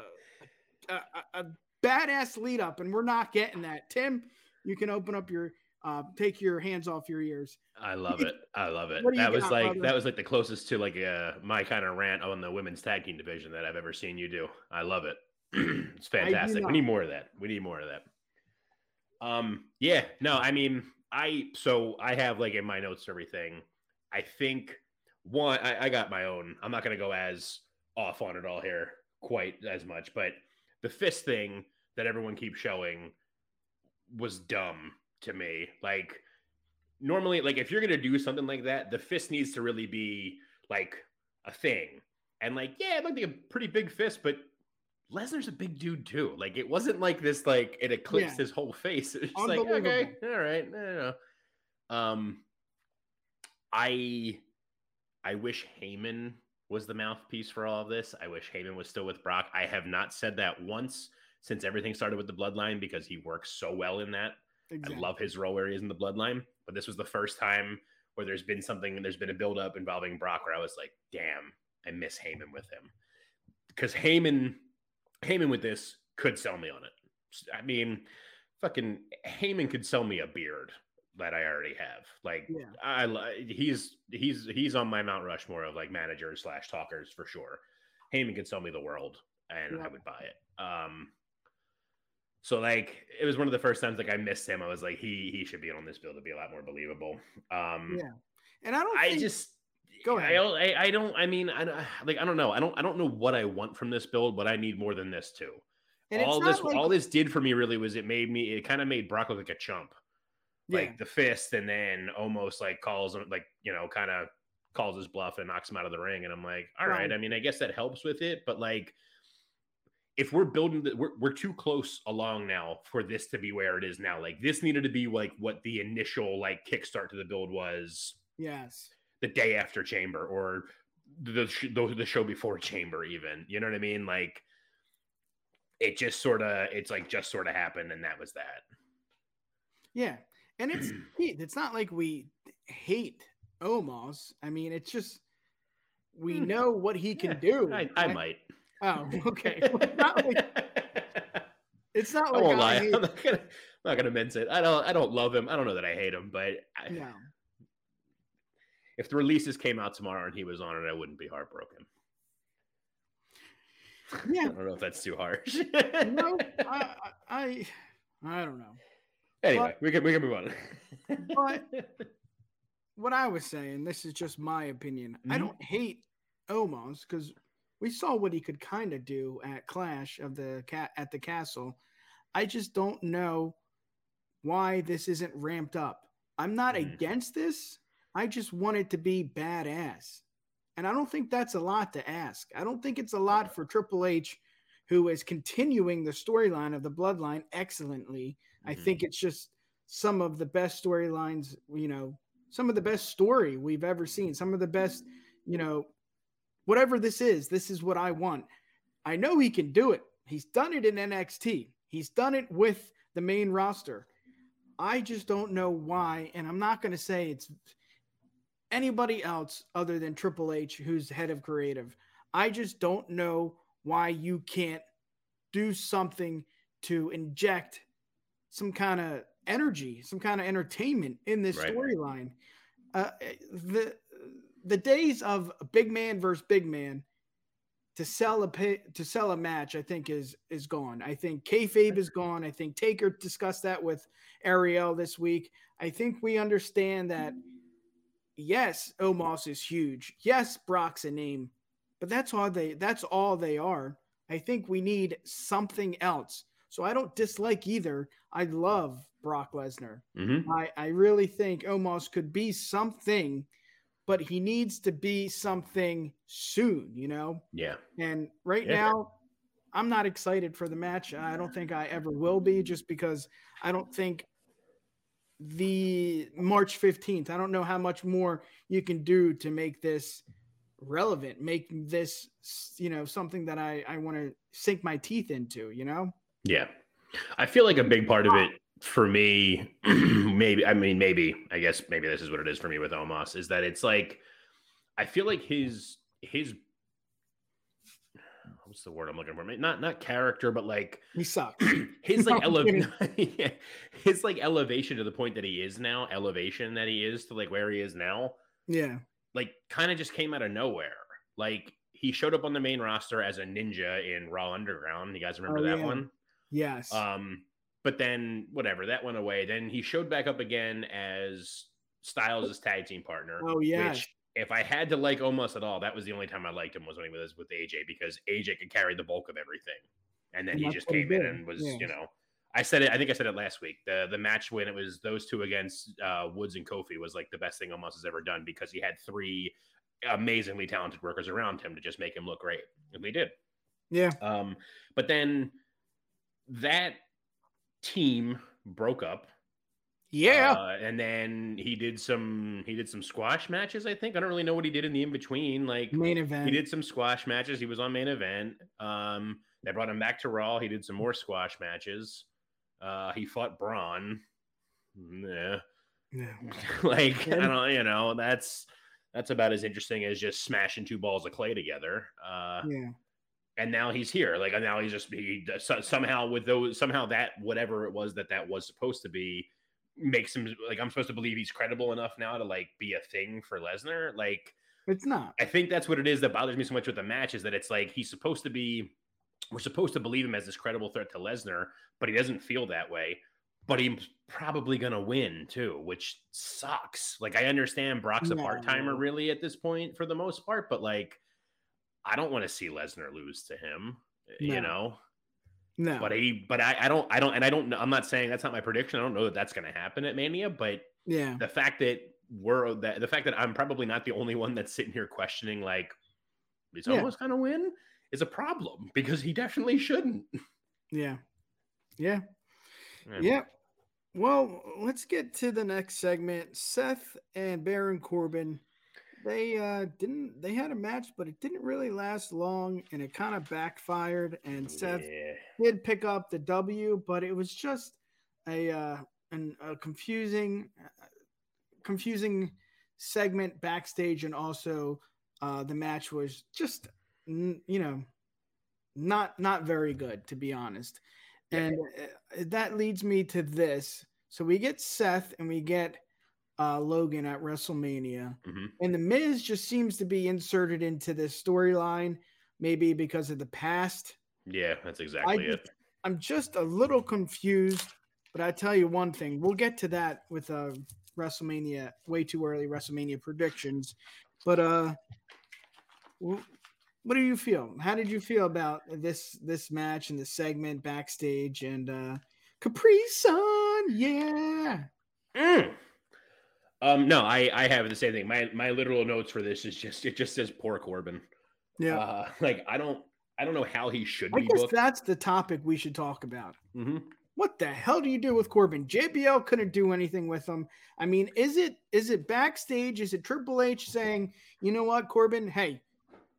a, a, a badass lead up, and we're not getting that. Tim, you can open up your uh, take your hands off your ears. I love it. I love it. What do you That was got, like brother? that was like the closest to like uh my kind of rant on the women's tag team division that I've ever seen you do. I love it. it's fantastic. We need more of that. We need more of that. Um yeah, no, I mean, I so I have like in my notes everything. I think one, I, I got my own. I'm not gonna go as off on it all here quite as much, but the fist thing that everyone keeps showing was dumb to me. Like normally, like if you're gonna do something like that, the fist needs to really be like a thing. And like, yeah, it might be a pretty big fist, but Lesnar's a big dude too. Like it wasn't like this, like it eclipsed Yeah. his whole face. It's just like, okay, all right, no, no, no. Um, I, I wish Heyman was the mouthpiece for all of this. I wish Heyman was still with Brock. I have not said that once since everything started with the bloodline because he works so well in that. Exactly. I love his role where he is in the bloodline, but this was the first time where there's been something, and there's been a buildup involving Brock where I was like, damn, I miss Heyman with him. Because Heyman, Heyman with this could sell me on it. I mean, fucking Heyman could sell me a beard that I already have. Like, Yeah. I he's he's he's on my Mount Rushmore of like managers slash talkers for sure. Heyman could sell me the world, and Yeah. I would buy it. Um, so like it was one of the first times like I missed him. I was like, he he should be on this bill to be a lot more believable. Um, Yeah. And I don't I think, just Go ahead. I, I don't I mean I like I don't know I don't I don't know what I want from this build, but I need more than this too. and all this like- all this did for me really was it made me it kind of made Brock look like a chump, yeah. like the fist, and then almost like calls him like you know kind of calls his bluff and knocks him out of the ring, and I'm like, all right, Right. I mean I guess that helps with it, but like if we're building the, we're, we're too close along now for this to be where it is now like this needed to be like what the initial like kickstart to the build was yes. the day after chamber or the sh- the, the show before chamber even you know what i mean like it just sort of it's like just sort of happened and that was that Yeah. And it's it's not like we hate Omos. I mean, it's just we Hmm. know what he can Yeah, do. I, I right? might Oh, okay. Well, not like, it's not I won't I lie. Hate... I'm not gonna, I'm not gonna mince it. I don't. I don't love him. I don't know that I hate him, but I, no. if the releases came out tomorrow and he was on it, I wouldn't be heartbroken. Yeah, I don't know if that's too harsh. No, I, I, I, I don't know. anyway, we can we can move on. But- What I was saying, this is just my opinion. I Mhm. don't hate Omos because we saw what he could kind of do at Clash of the cat at the castle. I just don't know why this isn't ramped up. I'm not Mhm. against this. I just want it to be badass. And I don't think that's a lot to ask. I don't think it's a lot for Triple H, who is continuing the storyline of the bloodline excellently. I Mhm. think it's just some of the best storylines, you know, some of the best story we've ever seen, some of the best, you know, whatever this is, this is what I want. I know he can do it. He's done it in NXT. He's done it with the main roster. I just don't know why, and I'm not going to say it's anybody else other than Triple H, who's head of creative. I just don't know why you can't do something to inject some kind of energy, some kind of entertainment in this Right. storyline. Uh, the the days of big man versus big man to sell a pay, to sell a match, I think is is gone. I think kayfabe is gone. I think Taker discussed that with Ariel this week. I think we understand that. Yes, Omos is huge. Yes, Brock's a name, but that's all they. That's all they are. I think we need something else. So I don't dislike either. I love Brock Lesnar. Mhm. I, I really think Omos could be something, but he needs to be something soon, you know? Yeah. And right Yeah. now, I'm not excited for the match. I don't think I ever will be just because I don't think the March 15th, I don't know how much more you can do to make this relevant, make this, you know, something that I, I want to sink my teeth into, you know? Yeah. I feel like a big part of it for me, maybe, I mean, maybe, I guess maybe this is what it is for me with Omos is that it's like, I feel like his, his, what's the word I'm looking for? Not, not character, but like He sucks. his like elevation, his like elevation to the point that he is now, elevation that he is to like where he is now, yeah. like kind of just came out of nowhere. Like he showed up on the main roster as a ninja in Raw Underground. You guys remember Oh, that yeah. one? Yes. Um, but then whatever, that went away. Then he showed back up again as Styles' tag team partner. oh, yeah. Which, if I had to like almost at all, that was the only time I liked him was when he was with AJ because AJ could carry the bulk of everything, and then And he just what he came in and was yeah. you know. I said it. I think I said it last week. The the match when it was those two against uh, Woods and Kofi was like the best thing Omos has ever done because he had three amazingly talented workers around him to just make him look great, and they did. yeah. Um, but then that team broke up. Yeah. Uh, and then he did some he did some squash matches, I think. I don't really know what he did in the in between. Like Main event. he did some squash matches. He was on main event. Um, they brought him back to Raw. He did some more squash matches. Uh, he fought Braun. Yeah. Yeah. like I don't, you know, that's that's about as interesting as just smashing two balls of clay together. Uh, Yeah. And now he's here. Like now he's just he somehow with those somehow that whatever it was that that was supposed to be makes him like I'm supposed to believe he's credible enough now to like be a thing for Lesnar. Like it's not. I think that's what it is that bothers me so much with the match is that it's like he's supposed to be. We're supposed to believe him as this credible threat to Lesnar, but he doesn't feel that way. But he's probably gonna win too, which sucks. Like I understand Brock's a part timer really at this point for the most part, but like I don't want to see Lesnar lose to him. No. You know. No. But I, but I, I don't, I don't, and I don't. I'm not saying that's not my prediction. I don't know that that's going to happen at Mania. But yeah, the fact that we're that the fact that I'm probably not the only one that's sitting here questioning like he's yeah. almost going to win is a problem because he definitely shouldn't. Yeah. Yeah. Yeah. yeah. Well, let's get to the next segment. Seth and Baron Corbin they uh, didn't. They had a match, but it didn't really last long, and it kind of backfired. And Seth yeah. did pick up the W, but it was just a uh, an, a confusing, uh, confusing segment backstage, and also uh, the match was just you know not not very good to be honest. And uh, that leads me to this. So we get Seth and we get uh, Logan at WrestleMania, mm-hmm. and the Miz just seems to be inserted into this storyline, maybe because of the past. Yeah, that's exactly I it. I'm just a little confused, but I tell you one thing: we'll get to that with uh, WrestleMania. Way too early WrestleMania predictions, but uh, what do you feel? How did you feel about this this match and the segment backstage and uh, Capri Sun? Yeah. Mm. Um, no, I I have the same thing. My my literal notes for this is just it just says poor Corbin. Yeah, uh, like I don't I don't know how he should I be. guess booked. that's the topic we should talk about. Mm-hmm. What the hell do you do with Corbin? JBL couldn't do anything with him. I mean, is it is it backstage? Is it Triple H saying, you know what, Corbin? Hey,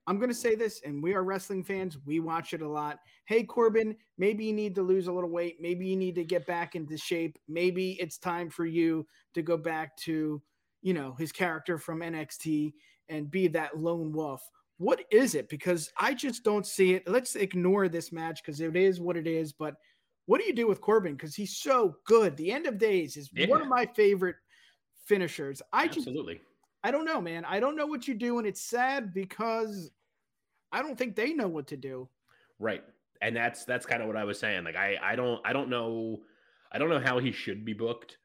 I'm going to say this, and we are wrestling fans. We watch it a lot. Hey, Corbin, maybe you need to lose a little weight. Maybe you need to get back into shape. Maybe it's time for you to go back to, you know, his character from NXT and be that lone wolf. What is it? Because I just don't see it. Let's ignore this match because it is what it is. But what do you do with Corbin? Because he's so good. The end of days is yeah. one of my favorite finishers. I Absolutely. just I don't know, man. I don't know what you do, and it's sad because I don't think they know what to do. Right. And that's that's kind of what I was saying. Like I I don't I don't know I don't know how he should be booked.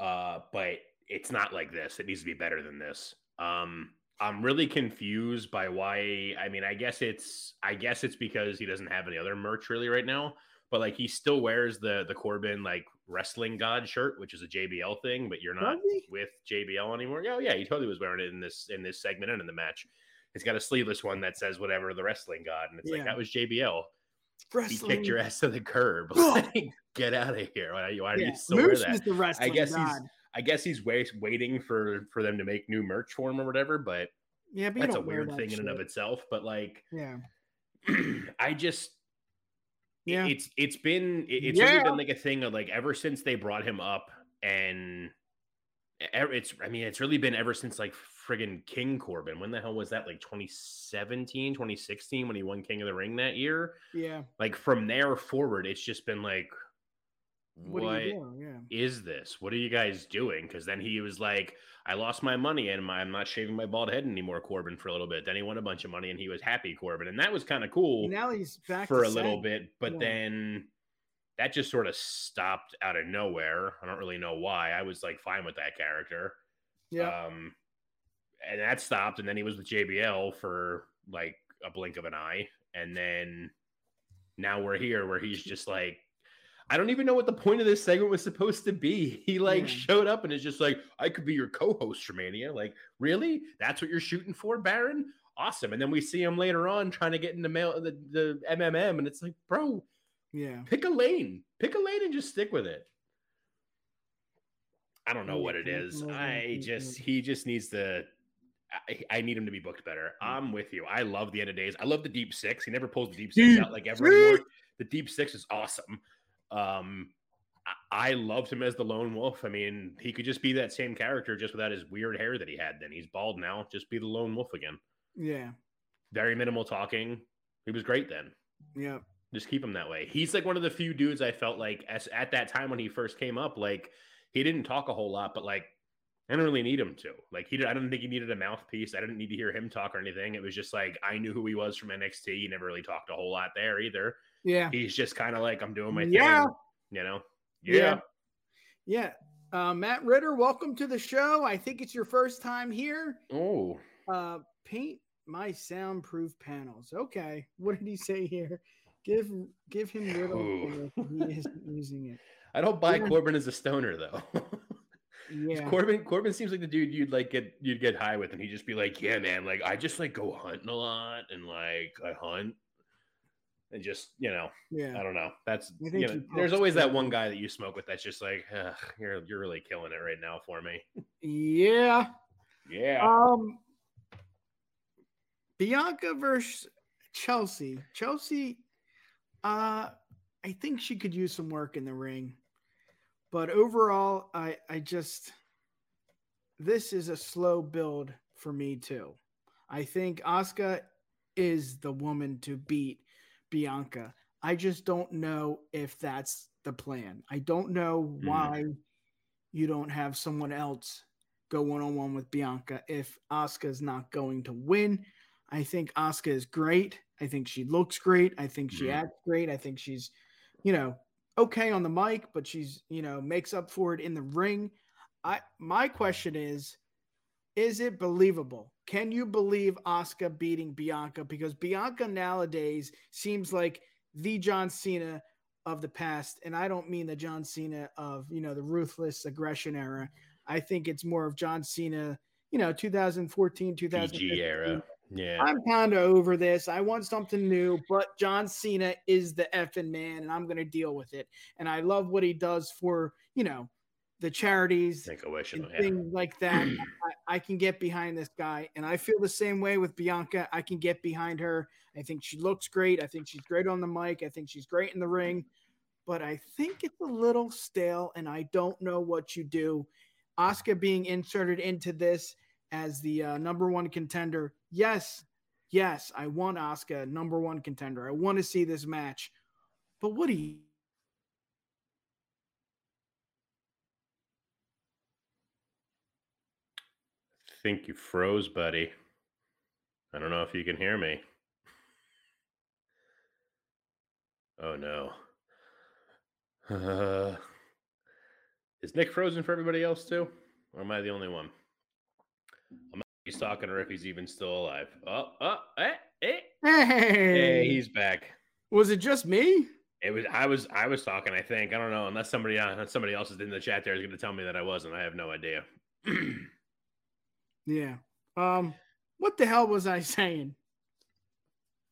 Uh but it's not like this. It needs to be better than this. Um I'm really confused by why I mean I guess it's I guess it's because he doesn't have any other merch really right now, but like he still wears the the Corbin like wrestling god shirt, which is a JBL thing, but you're not with JBL anymore. Yeah, yeah, he totally was wearing it in this in this segment and in the match. He's got a sleeveless one that says whatever the wrestling god, and it's yeah. like that was JBL. Wrestling. He kicked your ass to the curb. Get out of here! Why, why yeah. you still Moose wear that? the wrestling I guess god. he's. I guess he's wait, waiting for for them to make new merch for him or whatever. But yeah, but that's a weird that thing shit. in and of itself. But like, yeah, I just yeah, it's it's been it's yeah. really been like a thing of like ever since they brought him up and it's I mean it's really been ever since like friggin' King Corbin. When the hell was that? Like 2017, 2016 when he won King of the Ring that year? Yeah. Like from there forward, it's just been like, what, what yeah. is this? What are you guys doing? Because then he was like, I lost my money and my, I'm not shaving my bald head anymore, Corbin, for a little bit. Then he won a bunch of money and he was happy, Corbin. And that was kind of cool. Now he's back for a little bit. But yeah. then that just sort of stopped out of nowhere. I don't really know why. I was like fine with that character. Yeah. Um, and that stopped, and then he was with JBL for like a blink of an eye, and then now we're here where he's just like, I don't even know what the point of this segment was supposed to be. He like yeah. showed up and is just like, I could be your co-host for Mania. Like, really? That's what you're shooting for, Baron? Awesome. And then we see him later on trying to get into the male the, the MMM, and it's like, bro, yeah, pick a lane, pick a lane, and just stick with it. I don't know what it is. I just he just needs to I, I, need him to be booked better. Mm. I'm with you. I love the end of days. I love the deep six. He never pulls the deep six deep out like ever anymore. The deep six is awesome. Um, I, I loved him as the lone wolf. I mean, he could just be that same character just without his weird hair that he had. Then he's bald now. Just be the lone wolf again. Yeah. Very minimal talking. He was great then. Yeah. Just keep him that way. He's like one of the few dudes I felt like as at that time when he first came up, like he didn't talk a whole lot, but like I didn't really need him to. Like he did, I don't think he needed a mouthpiece. I didn't need to hear him talk or anything. It was just like I knew who he was from NXT. He never really talked a whole lot there either. Yeah. He's just kind of like I'm doing my Yeah. thing. You know? Yeah. Yeah. Uh, Matt Ritter, welcome to the show. I think it's your first time here. Oh. Uh, paint my soundproof panels. Okay. What did he say here? Give give him Riddle he isn't using it. I don't buy Yeah. Corbin as a stoner though. Yeah. Corbin Corbin seems like the dude you'd like get you'd get high with, and he'd just be like, "Yeah, man, like I just like go hunting a lot, and like I hunt, and just you know, Yeah. I don't know. That's you know, he there's always that one guy that you smoke with that's just like, Ugh, you're you're really killing it right now for me. Yeah. Yeah, Um, Bianca versus Chelsea. Chelsea, uh, I think she could use some work in the ring, but overall, I I just this is a slow build for me too. I think Asuka is the woman to beat Bianca. I just don't know if that's the plan. I don't know why you don't have someone else go one on one with Bianca if Asuka's not going to win. I think Asuka is great. I think she looks great. I think she Mhm. acts great. I think she's, you know, okay on the mic, but she's, you know, makes up for it in the ring. I my question is is it believable? Can you believe Asuka beating Bianca because Bianca nowadays seems like the John Cena of the past and I don't mean the John Cena of, you know, the ruthless aggression era. I think it's more of John Cena, you know, 2014, 2015. PG era. Yeah, I'm kind of over this. I want something new, but John Cena is the effing man, and I'm going to deal with it. And I love what he does for, you know, the charities Make a wish. and Yeah. things like that. I, I can get behind this guy. And I feel the same way with Bianca. I can get behind her. I think she looks great. I think she's great on the mic. I think she's great in the ring. But I think it's a little stale, and I don't know what you do. Asuka being inserted into this as the uh, number one contender. Yes, yes, I want Asuka number one contender. I want to see this match. But what do you? think you froze, buddy. I don't know if you can hear me. Oh no. Uh, is Nick frozen for everybody else too? Or am I the only one? He's talking or if he's even still alive. Oh, oh, eh, eh. Hey, Hey, he's back. was it just me? It was I was I was talking, I think. I don't know, unless somebody uh, unless somebody else is in the chat there is gonna tell me that I wasn't. I have no idea. Yeah. Um, what the hell was I saying?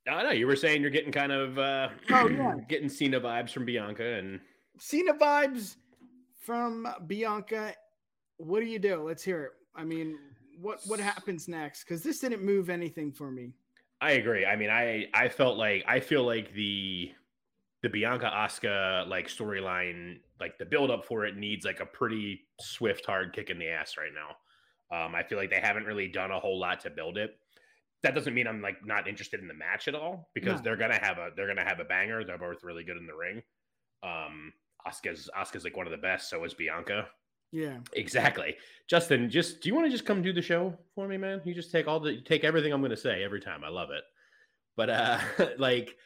I know you were saying you're getting kind of uh Oh, yeah. getting Cena vibes from Bianca and Cena vibes from Bianca. What do you do? Let's hear it. I mean, what what happens next? Because this didn't move anything for me. I agree. I mean, I I felt like I feel like the the Bianca Asuka like storyline, like the build up for it needs like a pretty swift hard kick in the ass right now. Um, I feel like they haven't really done a whole lot to build it. That doesn't mean I'm like not interested in the match at all because No. they're gonna have a they're gonna have a banger. They're both really good in the ring. Um, Asuka's Asuka's like one of the best. So is Bianca. Yeah. Exactly. Justin, just do you want to just come do the show for me, man? You just take all the take everything I'm gonna say every time. I love it. But uh like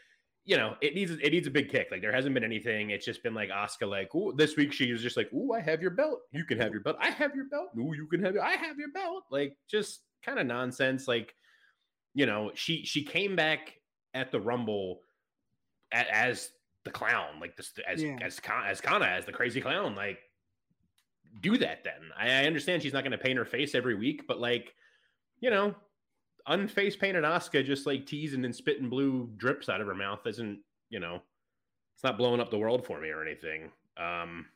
you know, it needs it needs a big kick. Like there hasn't been anything. It's just been like Asuka, like, ooh, this week she was just like, Ooh, I have your belt. You can have your belt. I have your belt. Ooh, you can have it. I have your belt. Like just kind of nonsense. Like, you know, she she came back at the rumble a- as the clown, like this as Yeah. as as Kana as the crazy clown. Like do that then. I, I understand she's not going to paint her face every week, but like, you know, unface painted Asuka just like teasing and spitting blue drips out of her mouth isn't, you know, it's not blowing up the world for me or anything. Um,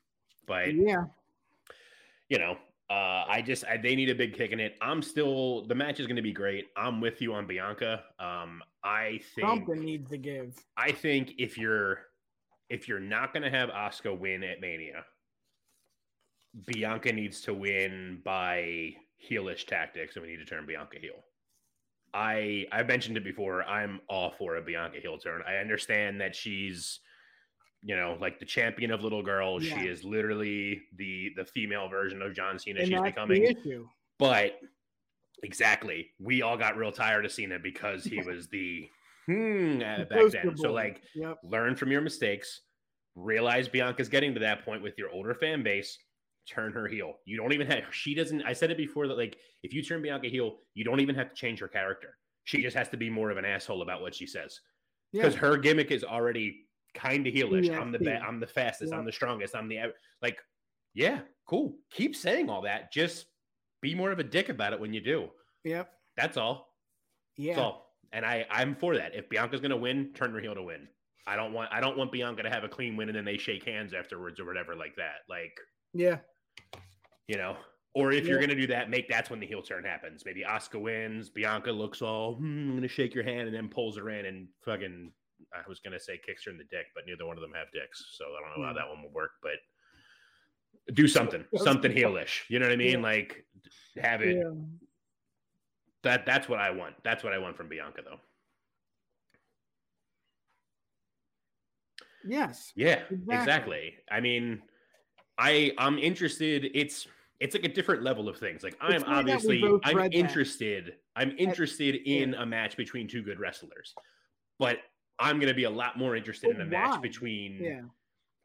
but Yeah. you know, uh, I just I, they need a big kick in it. I'm still the match is going to be great. I'm with you on Bianca. Um, I think Something needs to give. I think if you're if you're not going to have Asuka win at Mania, Bianca needs to win by heelish tactics, and we need to turn Bianca heel. I I mentioned it before. I'm all for a Bianca heel turn. I understand that she's, you know, like the champion of little girls. Yeah. She is literally the the female version of John Cena. And she's becoming. But exactly, we all got real tired of Cena because he was the hmm uh, back then. So like, Yep. learn from your mistakes. Realize Bianca's getting to that point with your older fan base. Turn her heel. You don't even have. She doesn't. I said it before that like if you turn Bianca heel, you don't even have to change her character. She just has to be more of an asshole about what she says Yeah. because her gimmick is already kind of heelish. Yeah, I'm the yeah. be- I'm the fastest. Yeah. I'm the strongest. I'm the like. Yeah, cool. Keep saying all that. Just be more of a dick about it when you do. Yep. That's all. Yeah. That's all. And I I'm for that. If Bianca's gonna win, turn her heel to win. I don't want I don't want Bianca to have a clean win and then they shake hands afterwards or whatever like that. Like Yeah. you know. Or if you're gonna do that, make that's when the heel turn happens. Maybe Asuka wins, Bianca looks all, hmm, I'm gonna shake your hand, and then pulls her in and fucking. I was gonna say kicks her in the dick, but neither one of them have dicks, so I don't know how that one will work. But do something, something heelish. You know what I mean? Yeah. Like have it. Yeah. That that's what I want. That's what I want from Bianca, though. Yes. Yeah, Exactly. exactly. I mean, I I'm interested. It's it's like a different level of things. Like I'm It's funny that we obviously I'm read that. interested. I'm interested in a match between two good wrestlers, but I'm going to be a lot more interested But in a match between. Yeah.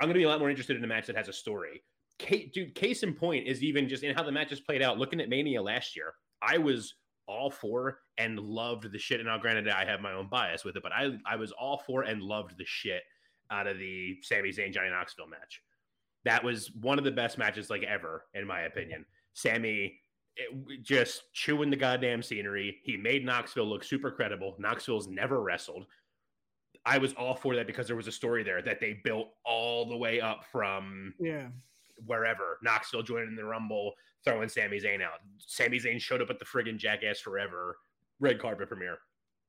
I'm going to be a lot more interested in a match that has a story. Case, dude, case in point is even just in how the matches played out. Looking at Mania last year, I was all for and loved the shit. And now, granted, I have my own bias with it, but I I was all for and loved the shit out of the Sami Zayn Johnny Knoxville match. That was one of the best matches like ever, in my opinion. Sami it- just chewing the goddamn scenery. He made Knoxville look super credible. Knoxville's never wrestled. I was all for that because there was a story there that they built all the way up from Yeah. wherever. Knoxville joining the Rumble, throwing Sami Zayn out. Sami Zayn showed up at the friggin' Jackass Forever red carpet premiere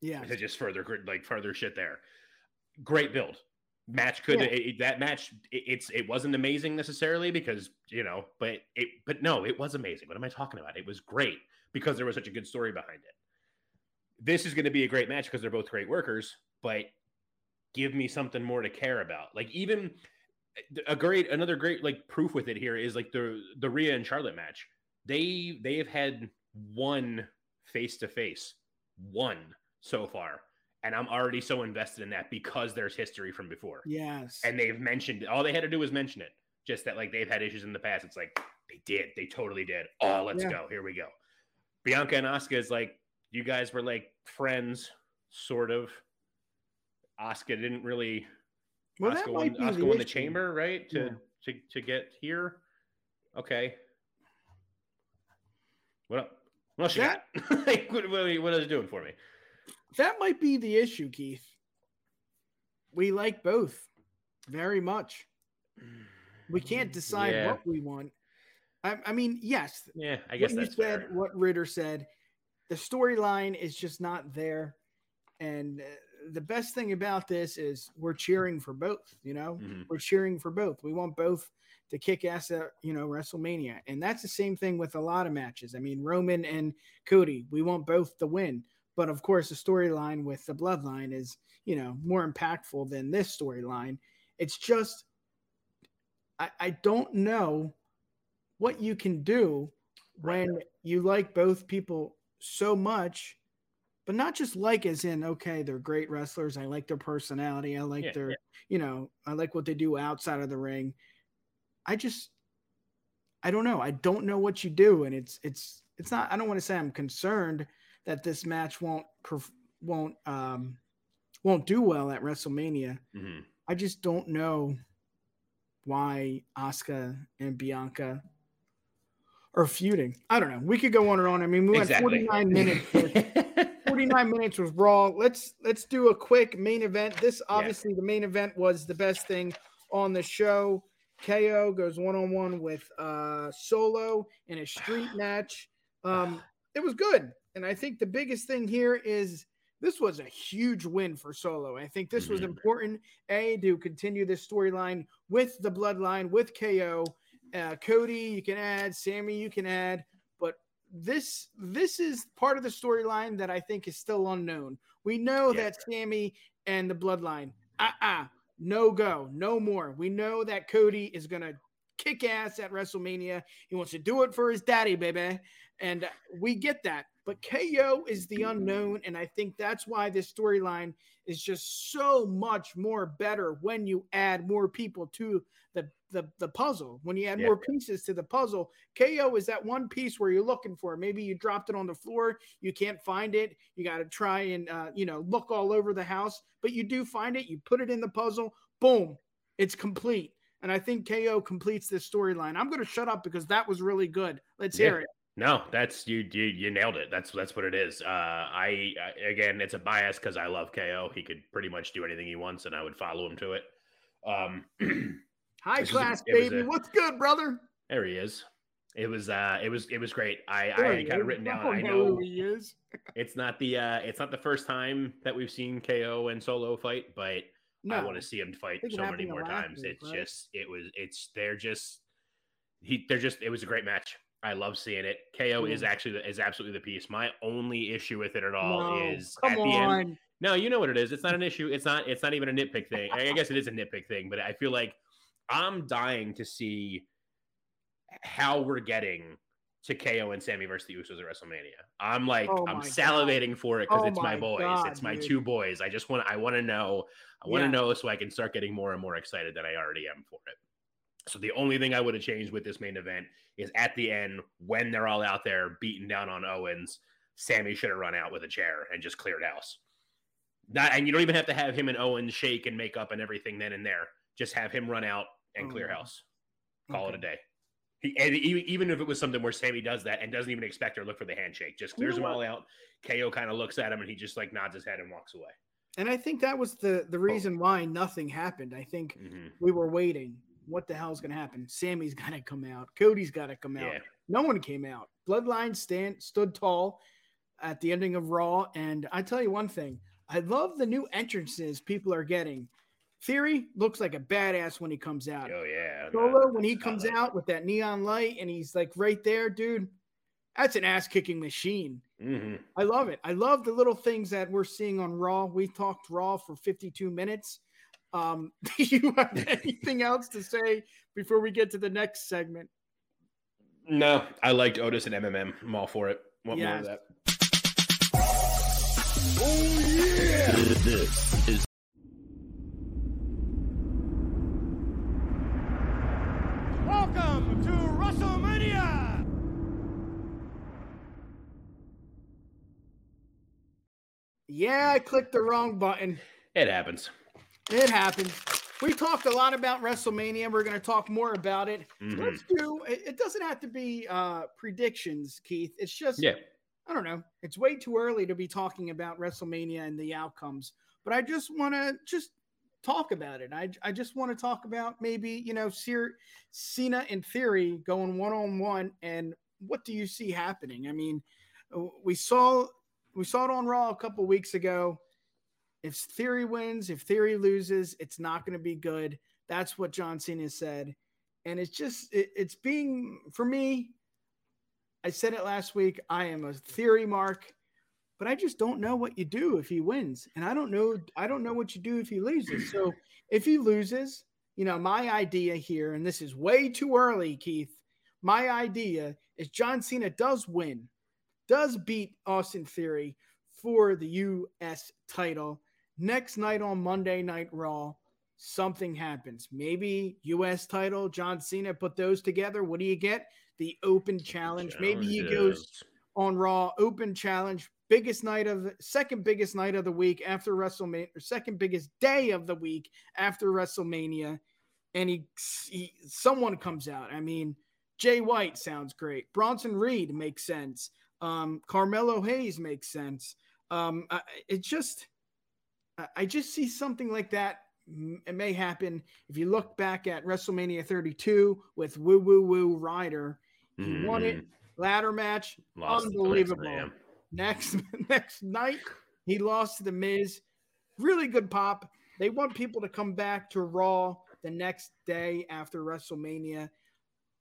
Yeah. just further like further shit there. Great build. Match could Yeah. it, that match it, it's it wasn't amazing necessarily because you know but it but no it was amazing. What am I talking about? It was great because there was such a good story behind it. This is going to be a great match because they're both great workers, but give me something more to care about. Like even a great another great like proof with it here is like the the Rhea and Charlotte match. They they have had one face to face, one so far, and I'm already so invested in that because there's history from before, Yes. and they've mentioned all they had to do was mention it. Just that like they've had issues in the past. It's like they did, they totally did. Oh, let's Yeah. go. Here we go. Bianca and Asuka is like you guys were like friends, sort of. Asuka didn't really well, that won, Asuka the won the chamber, right? To, Yeah. to to get here. Okay. What up? What else you That- got? like, what, what, what is it doing for me? That might be the issue, Keith. We like both very much. We can't decide Yeah. what we want. I, I mean, yes, Yeah, I guess what you that's said, fair. what Ritter said, the storyline is just not there. And uh, the best thing about this is we're cheering for both. You know, Mhm. we're cheering for both. We want both to kick ass at you know WrestleMania, and that's the same thing with a lot of matches. I mean, Roman and Cody, we want both to win, but of course, the storyline with the Bloodline is you know more impactful than this storyline. It's just I, I don't know what you can do when you like both people so much but not just like as in okay they're great wrestlers i like their personality i like Yeah, their yeah. you know i like what they do outside of the ring i just i don't know i don't know what you do and it's it's it's not i don't want to say i'm concerned that this match won't won't um won't do well at wrestlemania Mhm. i just don't know why Asuka and bianca are feuding i don't know we could go on and on i mean we Exactly. 49 minutes with 49 minutes was raw. Let's let's do a quick main event. This obviously the main event was the best thing on the show. KO goes one on one with uh Solo in a street match. Um it was good. And I think the biggest thing here is this was a huge win for Solo. I think this was Mhm. important a to continue this storyline with the bloodline with KO. Uh, Cody, you can add Sami, you can add, but this this is part of the storyline that I think is still unknown. We know Yeah. that Sami and the Bloodline, uh uh no go, no more. We know that Cody is gonna kick ass at WrestleMania. He wants to do it for his daddy, baby, and we get that. But KO is the unknown, and I think that's why this storyline is just so much more better when you add more people to the the, the puzzle. When you add Yeah. more pieces to the puzzle, KO is that one piece where you're looking for. Maybe you dropped it on the floor, you can't find it. You got to try and uh, you know look all over the house, but you do find it. You put it in the puzzle, boom, it's complete. And I think KO completes this storyline. I'm going to shut up because that was really good. Let's hear it. No, that's you. You, you nailed it. That's that's what it is. Uh, I, again, it's a bias because I love KO. He could pretty much do anything he wants, and I would follow him to it. Um, High was a- class, baby. a- What's good, brother? there he is. It was uh, it was it was great. I There I kind of written down. I know know who he is. it's not the uh, it's not the first time that we've seen KO and Solo fight, but No, I want to see him fight so many more times. week, It's right? just it was it's they're just he they're just it was a great match. I love seeing it. KO is actually the, is absolutely the piece. My only issue with it at all No, is at the on. end. No, you know what it is. It's not an issue. It's not. It's not even a nitpick thing. I guess it is a nitpick thing, but I feel like I'm dying to see how we're getting to KO and Sami versus the Usos at WrestleMania. I'm like, Oh I'm my God. salivating for it because Oh it's my my boys. God, it's my dude. two boys. I just want. I want to know. I want to Yeah. know so I can start getting more and more excited than I already am for it. So the only thing I would have changed with this main event is at the end when they're all out there beating down on Owens. Sami should have run out with a chair and just cleared house. Not, and you don't even have to have him and Owens shake and make up and everything then and there. Just have him run out and clear Oh, house. Call it a day. He, and even if it was something where Sami does that and doesn't even expect or look for the handshake, just clears know them all out. KO kind of looks at him and he just like nods his head and walks away. And I think that was the the reason why nothing happened. I think Mhm. we were waiting. What the hell's going to happen? Sami's got to come out. Cody's got to come out. Yeah. No one came out. Bloodline stand stood tall at the ending of Raw. And I tell you one thing, I love the new entrances people are getting. Theory looks like a badass when he comes out. Oh yeah. Solo when he comes Spotlight. out with that neon light and he's like right there, dude. That's an ass kicking machine. hmm I love it. I love the little things that we're seeing on Raw. We talked Raw for 52 minutes. Um, do you have anything else to say before we get to the next segment? No, I liked Otis and MMM. I'm all for it. Want more of Yes. that? This is Welcome to WrestleMania! Yeah, I clicked the wrong button. It happens. It happens. We talked a lot about WrestleMania. We're going to talk more about it. Mhm. Let's do. It, it doesn't have to be uh, predictions, Keith. It's just Yeah. I don't know. It's way too early to be talking about WrestleMania and the outcomes, but I just want to just talk about it. I, I just want to talk about maybe, you know, Cyr- Cena in theory going one on one and what do you see happening? I mean, we saw we saw it on Raw a couple weeks ago. If Theory wins, if Theory loses, it's not going to be good. That's what John Cena said. And it's just it, it's being for me I said it last week. I am a theory mark, but I just don't know what you do if he wins, and I don't know. I don't know what you do if he loses. So if he loses, you know, my idea here, and this is way too early, Keith. My idea is John Cena does win, does beat Austin Theory for the U.S. title next night on Monday Night Raw. Something happens. Maybe U.S. title, John Cena put those together. What do you get? The open challenge. Maybe he goes on Raw, open challenge, biggest night of second biggest night of the week after WrestleMania, or second biggest day of the week after WrestleMania, and he, he someone comes out. I mean, Jay White sounds great. Bronson Reed makes sense. Um, Carmelo Hayes makes sense. Um, I, it just, I- just see something like that. It may happen if you look back at WrestleMania 32 with Woo Woo Woo Ryder. He won it. Mhm. Ladder match. Lost Unbelievable. Next next night, he lost to the Miz. Really good pop. They want people to come back to Raw the next day after WrestleMania.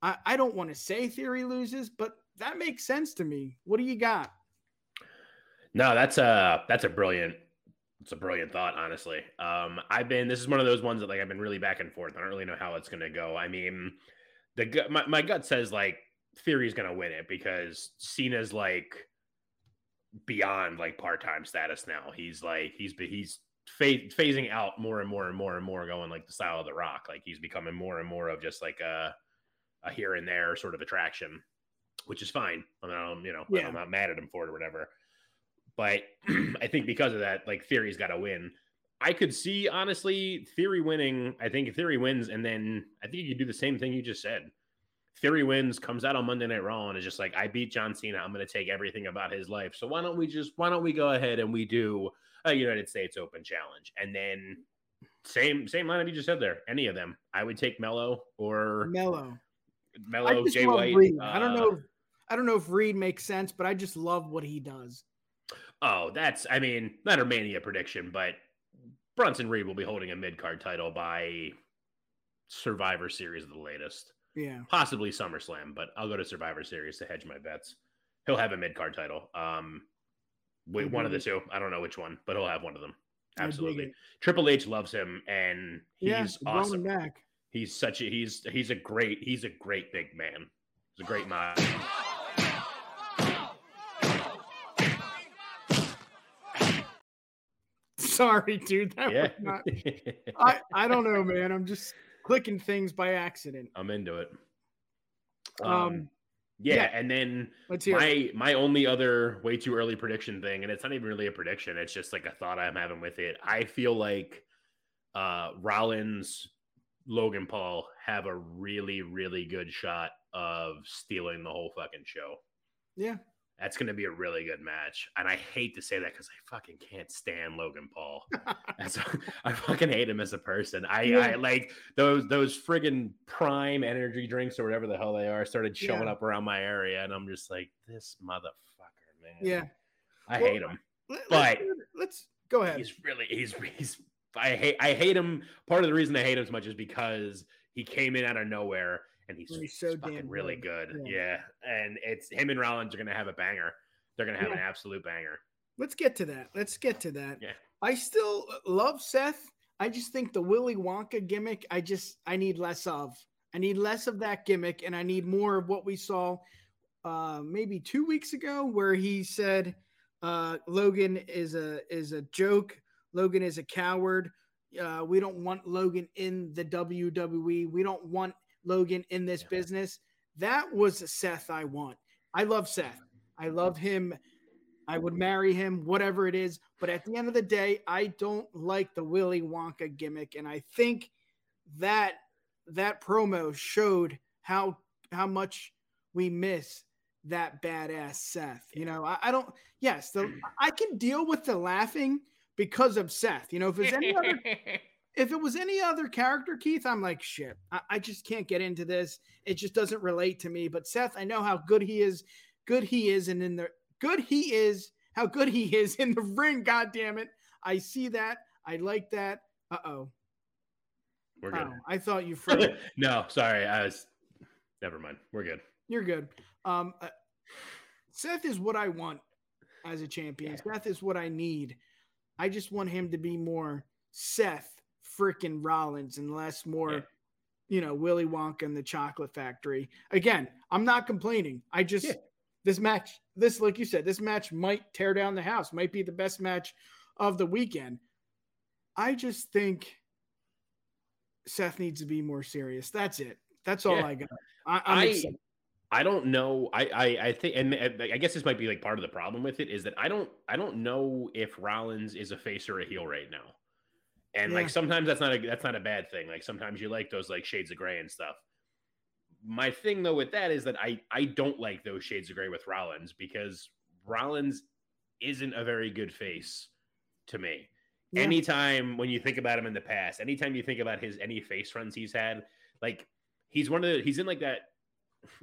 I, I don't want to say Theory loses, but that makes sense to me. What do you got? No, that's a that's a brilliant it's a brilliant thought, honestly. Um, I've been this is one of those ones that like I've been really back and forth. I don't really know how it's gonna go. I mean, the my, my gut says like Theory's gonna win it because Cena's like beyond like part-time status now. He's like he's he's phasing out more and more and more and more, going like the style of the Rock. Like he's becoming more and more of just like a a here and there sort of attraction, which is fine. I mean, I'm, you know, yeah. I'm not mad at him for it or whatever. But I think because of that, like Theory's got to win. I could see honestly Theory winning. I think Theory wins, and then I think you could do the same thing you just said. Theory wins, comes out on Monday Night Raw, and is just like, I beat John Cena. I'm going to take everything about his life. So why don't we just why don't we go ahead and we do a United States Open challenge, and then same same lineup you just said there. Any of them, I would take Mello or Mello, Mello, Jay White. Uh, I don't know. If, I don't know if Reed makes sense, but I just love what he does. Oh, that's I mean not a mania prediction, but Bronson Reed will be holding a mid card title by Survivor Series of the latest. Yeah. Possibly SummerSlam, but I'll go to Survivor Series to hedge my bets. He'll have a mid card title. Um wait, one of the two. I don't know which one, but he'll have one of them. Absolutely. Triple H loves him and he's yeah, awesome. Back. He's such a he's he's a great he's a great big man. He's a great man. Sorry, dude. That yeah. Not, I I don't know, man. I'm just clicking things by accident. I'm into it. Um, um yeah, yeah, and then my it. my only other way too early prediction thing, and it's not even really a prediction, it's just like a thought I'm having with it. I feel like uh Rollins, Logan Paul have a really, really good shot of stealing the whole fucking show. Yeah. That's going to be a really good match. And I hate to say that because I fucking can't stand Logan Paul. That's, I fucking hate him as a person. I, yeah. I like those those friggin' prime energy drinks or whatever the hell they are started showing yeah. up around my area. And I'm just like, this motherfucker, man. Yeah. I well, hate him. Let, but let's, let's go ahead. He's really, he's, he's, I hate, I hate him. Part of the reason I hate him so much is because he came in out of nowhere and he's, he's so fucking really good. good. Yeah. yeah. and it's him and Rollins are gonna have a banger. They're gonna have yeah. an absolute banger. Let's get to that. Let's get to that. Yeah, I still love Seth. I just think the Willy Wonka gimmick. I just I need less of. I need less of that gimmick, and I need more of what we saw uh, maybe two weeks ago, where he said uh, Logan is a is a joke. Logan is a coward. Uh, we don't want Logan in the WWE. We don't want Logan in this business. That was Seth I want. I love Seth. I love him. I would marry him, whatever it is. But at the end of the day, I don't like the Willy Wonka gimmick. And I think that that promo showed how how much we miss that badass Seth. You know, I, I don't yes, the I can deal with the laughing because of Seth. You know, if there's any other if it was any other character, Keith, I'm like, shit, I, I, just can't get into this. It just doesn't relate to me. But Seth, I know how good he is, good he is, and in the good he is, how good he is in the ring. God damn it. I see that. I like that. Uh oh. We're good. Oh, I thought you froze. no, sorry. I was never mind. We're good. You're good. Um, uh, Seth is what I want as a champion. Yeah. Seth is what I need. I just want him to be more Seth freaking Rollins and less more, yeah. you know, Willy Wonka and the Chocolate Factory. Again, I'm not complaining. I just yeah. this match, this like you said, this match might tear down the house, might be the best match of the weekend. I just think Seth needs to be more serious. That's it. That's all yeah. I got. I, I, I don't know. I, I, I think, and I guess this might be like part of the problem with it is that I don't, I don't know if Rollins is a face or a heel right now. And yeah. like sometimes that's not a that's not a bad thing. Like sometimes you like those like shades of gray and stuff. My thing though with that is that I I don't like those shades of gray with Rollins because Rollins isn't a very good face to me. Yeah. Anytime when you think about him in the past, anytime you think about his any face runs he's had, like he's one of the he's in like that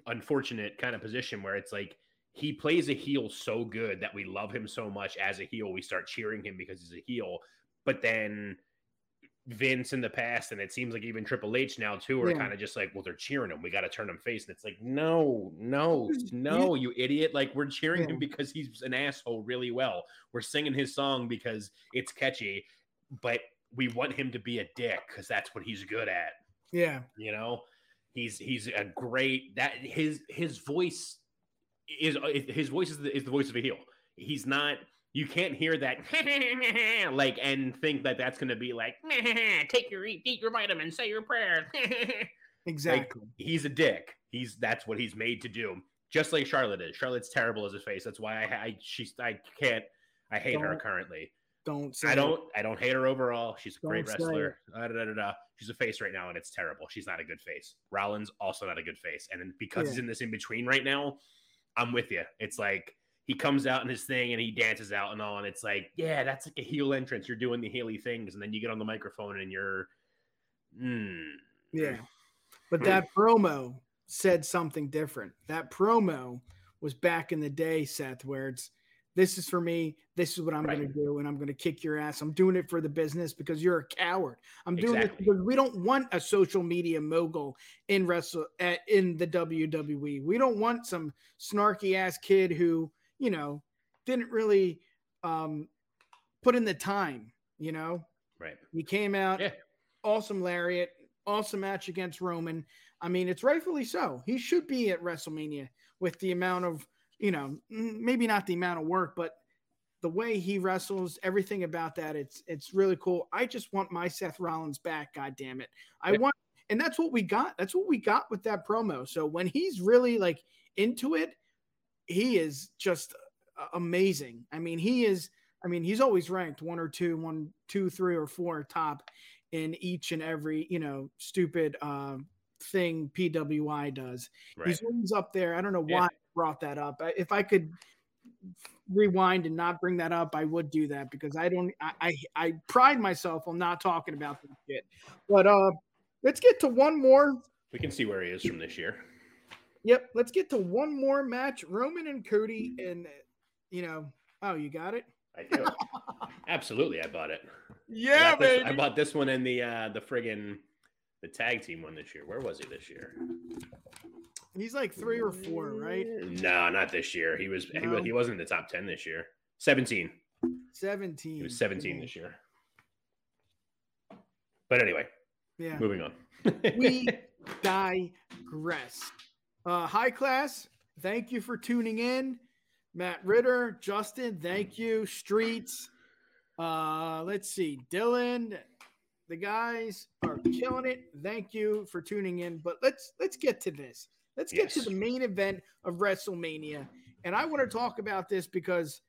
unfortunate kind of position where it's like he plays a heel so good that we love him so much as a heel we start cheering him because he's a heel but then Vince in the past, and it seems like even Triple H now too are Yeah. kind of just like, well, they're cheering him. We got to turn him face, and it's like, no, no, no, you idiot! Like we're cheering Yeah. him because he's an asshole really well. We're singing his song because it's catchy, but we want him to be a dick because that's what he's good at. Yeah. You know, he's he's a great that his his voice is his voice is the, is the voice of a heel. He's not. You can't hear that like and think that that's going to be like take your eat, eat your vitamins, say your prayer. Exactly. he's a dick. He's that's what he's made to do. Just like Charlotte is. Charlotte's terrible as a face. That's why I I she's I can't I hate her Don't currently. don't say I don't I don't hate her overall. She's a great Don't say wrestler. Da, da, da. She's a face right now and it's terrible. She's not a good face. Rollins also not a good face. And then because he's in this in between right now, I'm with you. It's like he comes out in his thing and he dances out and all, and it's like, yeah, that's like a heel entrance. You're doing the Healy things, and then you get on the microphone and you're, mm, Yeah. But that promo said something different. That promo was back in the day, Seth, where it's this is for me, this is what I'm Right. going to do, and I'm going to kick your ass. I'm doing it for the business because you're a coward. I'm doing Exactly. it because we don't want a social media mogul in wrestle at, in the WWE. We don't want some snarky ass kid who, you know, didn't really um, put in the time, you know. right. He came out, Yeah. awesome lariat, awesome match against Roman. I mean, it's rightfully so. He should be at WrestleMania with the amount of, you know, maybe not the amount of work, but the way he wrestles, everything about that, it's it's really cool. I just want my Seth Rollins back. God damn it, I Yeah. want, and that's what we got. That's what we got with that promo. So when he's really like into it, he is just uh, amazing. I mean, he is. I mean, he's always ranked one or two, one, two, three, or four top in each and every, you know, stupid uh, thing PWI does. Right. He's always up there. I don't know Yeah. why I brought that up. If I could rewind and not bring that up, I would do that because I don't. I I, I pride myself on not talking about this shit. But uh, let's get to one more. we can see where he is from this year. Yep, let's get to one more match. Roman and Cody, and you know, oh, you got it. I do. Absolutely, I bought it. I Yeah, got this- I bought this one in the uh the friggin' the tag team one this year. Where was he this year? He's like three or four, right? No, not this year. He was he, No. was, he wasn't in the top ten this year. Seventeen. Seventeen. He was seventeen this year. But anyway, Yeah. moving on. we digress. Uh, high class, thank you for tuning in. Matt Ritter, Justin, thank you. Streets, uh, let's see, Dylan, the guys are killing it. Thank you for tuning in. But let's let's get to this. Let's get to the main event of WrestleMania, and I want to talk about this because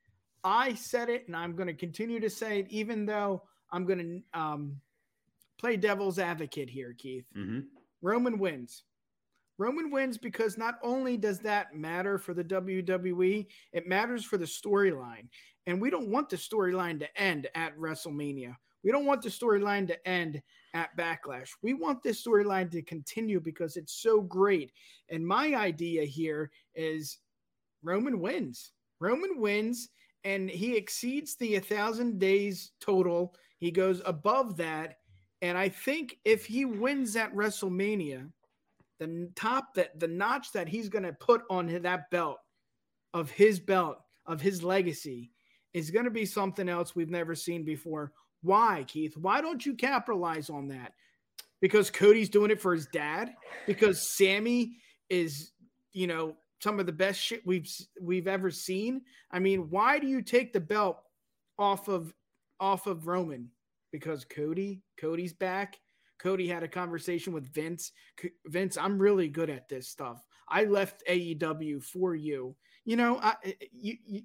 I said it, and I'm going to continue to say it, even though I'm going to um, play devil's advocate here, Keith. hmm Roman wins. Roman wins because not only does that matter for the WWE, it matters for the storyline. And we don't want the storyline to end at WrestleMania. We don't want the storyline to end at Backlash. We want this storyline to continue because it's so great. And my idea here is Roman wins. Roman wins and he exceeds the 1,000 days total. He goes above that. And I think if he wins at WrestleMania, the top that the notch that he's going to put on that belt of his belt of his legacy is going to be something else we've never seen before. Why, Keith? Why don't you capitalize on that? Because Cody's doing it for his dad. Because Sami is, you know, some of the best shit we've we've ever seen. I mean, why do you take the belt off of off of Roman? Because Cody, Cody's back. Cody had a conversation with Vince. Vince, I'm really good at this stuff. I left AEW for you. You know, I you you,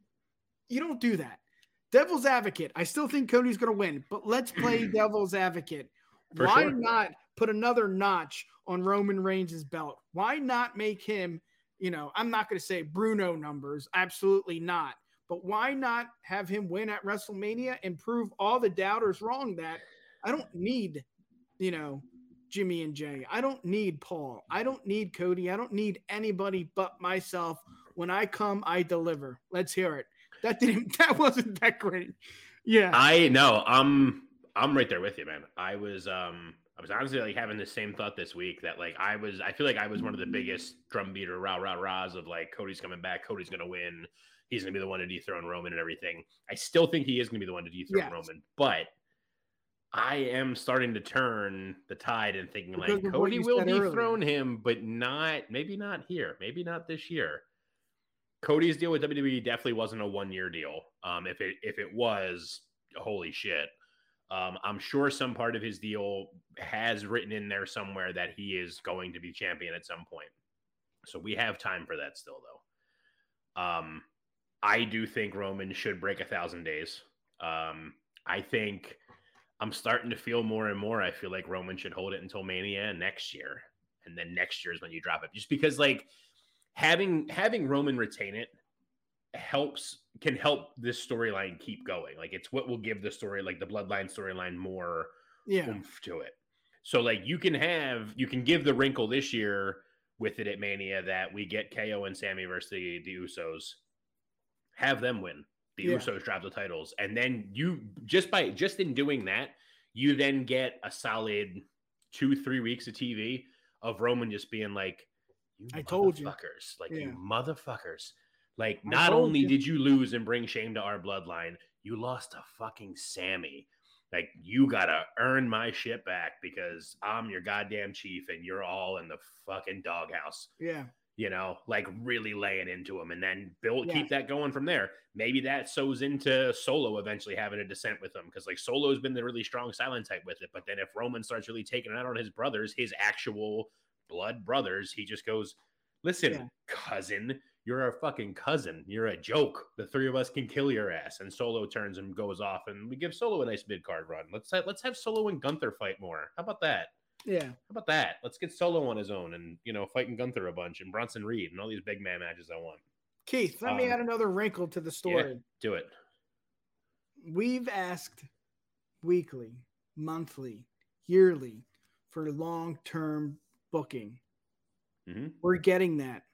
you don't do that. Devil's advocate. I still think Cody's going to win, but let's play devil's advocate. For Why sure. not put another notch on Roman Reigns' belt? Why not make him, you know, I'm not going to say Bruno numbers, absolutely not. But why not have him win at WrestleMania and prove all the doubters wrong that I don't need, you know, Jimmy and Jay. I don't need Paul. I don't need Cody. I don't need anybody but myself. When I come, I deliver. Let's hear it. That didn't that wasn't that great. Yeah. I know. I'm I'm right there with you, man. I was um I was honestly like having the same thought this week that like I was I feel like I was one of the biggest drum beater rah rah rahs of like Cody's coming back, Cody's gonna win, he's gonna be the one to dethrone Roman and everything. I still think he is gonna be the one to dethrone Yes. Roman, but I am starting to turn the tide and thinking Because like Cody will said earlier. dethrone him, but not maybe not here, maybe not this year. Cody's deal with WWE definitely wasn't a one year deal. Um, if it if it was, holy shit. Um, I'm sure some part of his deal has written in there somewhere that he is going to be champion at some point. So we have time for that still, though. Um, I do think Roman should break a thousand days. Um, I think I'm starting to feel more and more. I feel like Roman should hold it until Mania next year, and then next year is when you drop it. Just because, like, having having Roman retain it helps can help this storyline keep going. Like, it's what will give the story, like the Bloodline storyline, more Yeah. oomph to it. So like you can have you can give the wrinkle this year with it at Mania that we get KO and Sami versus the, the Usos. Have them win. The Yeah. Usos drop the titles. And then you just by just in doing that, you then get a solid two, three weeks of TV of Roman just being like, You I told you." motherfuckers. Like Yeah. you motherfuckers. Like not only you. did you lose and bring shame to our bloodline, you lost to fucking Sami. Like you gotta earn my shit back because I'm your goddamn chief and you're all in the fucking doghouse. Yeah. You know, like really laying into him, and then build Yeah. keep that going from there. Maybe that sows into Solo eventually having a descent with him because like Solo's been the really strong silent type with it. But then if Roman starts really taking it out on his brothers, his actual blood brothers, he just goes, "Listen, Yeah. cousin, you're a fucking cousin. You're a joke. The three of us can kill your ass. And Solo turns and goes off, and we give Solo a nice mid card run. Let's have, let's have Solo and Gunther fight more. How about that? Yeah. How about that? Let's get Solo on his own, and you know, fighting Gunther a bunch, and Bronson Reed, and all these big man matches I want. Keith, let me Um, add another wrinkle to the story. Do it. We've asked weekly, monthly, yearly for long term booking. Mhm. We're getting that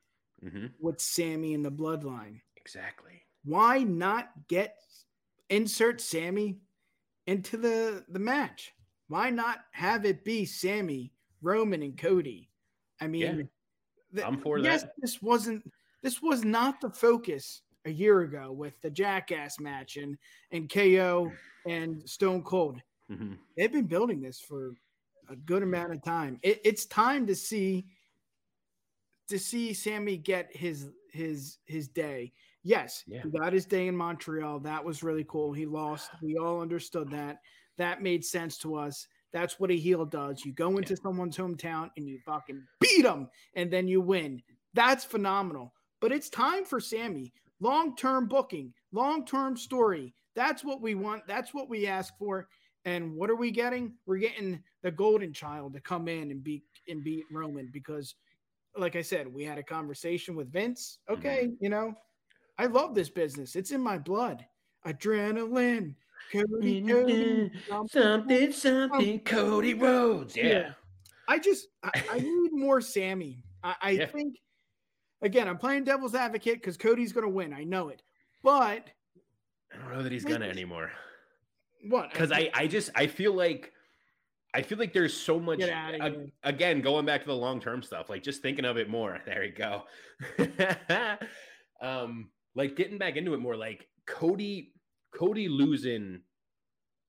Mm-hmm. with Sami and the bloodline. Exactly. Why not get insert Sami into the the match? Why not have it be Sami, Roman, and Cody? I mean, the- I'm for yes, that. this wasn't this was not the focus a year ago with the Jackass match and and KO and Stone Cold. Mm-hmm. They've been building this for a good amount of time. It, it's time to see to see Sami get his his his day. Yes, Yeah. he got his day in Montreal. That was really cool. He lost. We all understood that. That made sense to us. That's what a heel does. You go into someone's hometown and you fucking beat them, and then you win. That's phenomenal. But it's time for Sami. Long term booking, long term story. That's what we want. That's what we ask for. And what are we getting? We're getting the golden child to come in and beat and beat Roman because, like I said, we had a conversation with Vince. Mm-hmm. Okay, you know, I love this business. It's in my blood. Adrenaline. Cody, Cody, Something, something, Cody Rhodes. Yeah. Yeah. I just I, I need more Sami. I, I Yeah. think again, I'm playing devil's advocate because Cody's gonna win. I know it. But I don't know that he's gonna anymore. what? Because I, I just, I feel like, I feel like there's so much. A- again, going back to the long term stuff, like just thinking of it more. There you go. um, like getting back into it more. Like Cody, Cody losing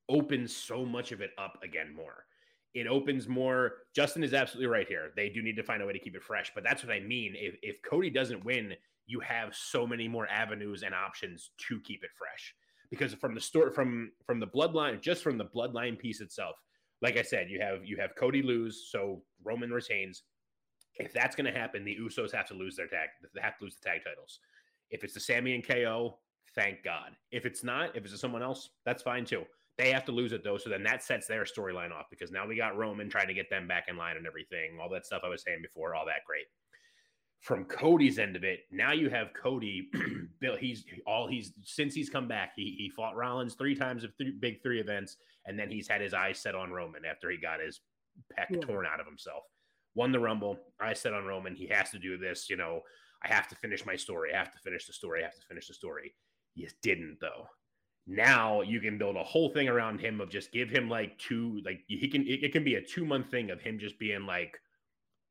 opens so much of it up again more. It opens more. Justin is absolutely right here. They do need to find a way to keep it fresh, but that's what I mean. If if Cody doesn't win, you have so many more avenues and options to keep it fresh. Because from the story, from from the bloodline, just from the bloodline piece itself, like I said, you have you have Cody lose, so Roman retains. If that's going to happen, the Usos have to lose their tag. They have to lose the tag titles. If it's the Sami and KO, thank God. If it's not, if it's someone else, that's fine too. They have to lose it though, so then that sets their storyline off because now we got Roman trying to get them back in line and everything, all that stuff I was saying before, all that great. From Cody's end of it, now you have Cody. Bill, he's all he's since he's come back. He he fought Rollins three times of three big three events, and then he's had his eyes set on Roman after he got his peck Yeah. torn out of himself. Won the Rumble. I set on Roman. He has to do this. You know, I have to finish my story. I have to finish the story. I have to finish the story. You didn't though. Now you can build a whole thing around him of just give him like two, like he can, it, it can be a two month thing of him just being like,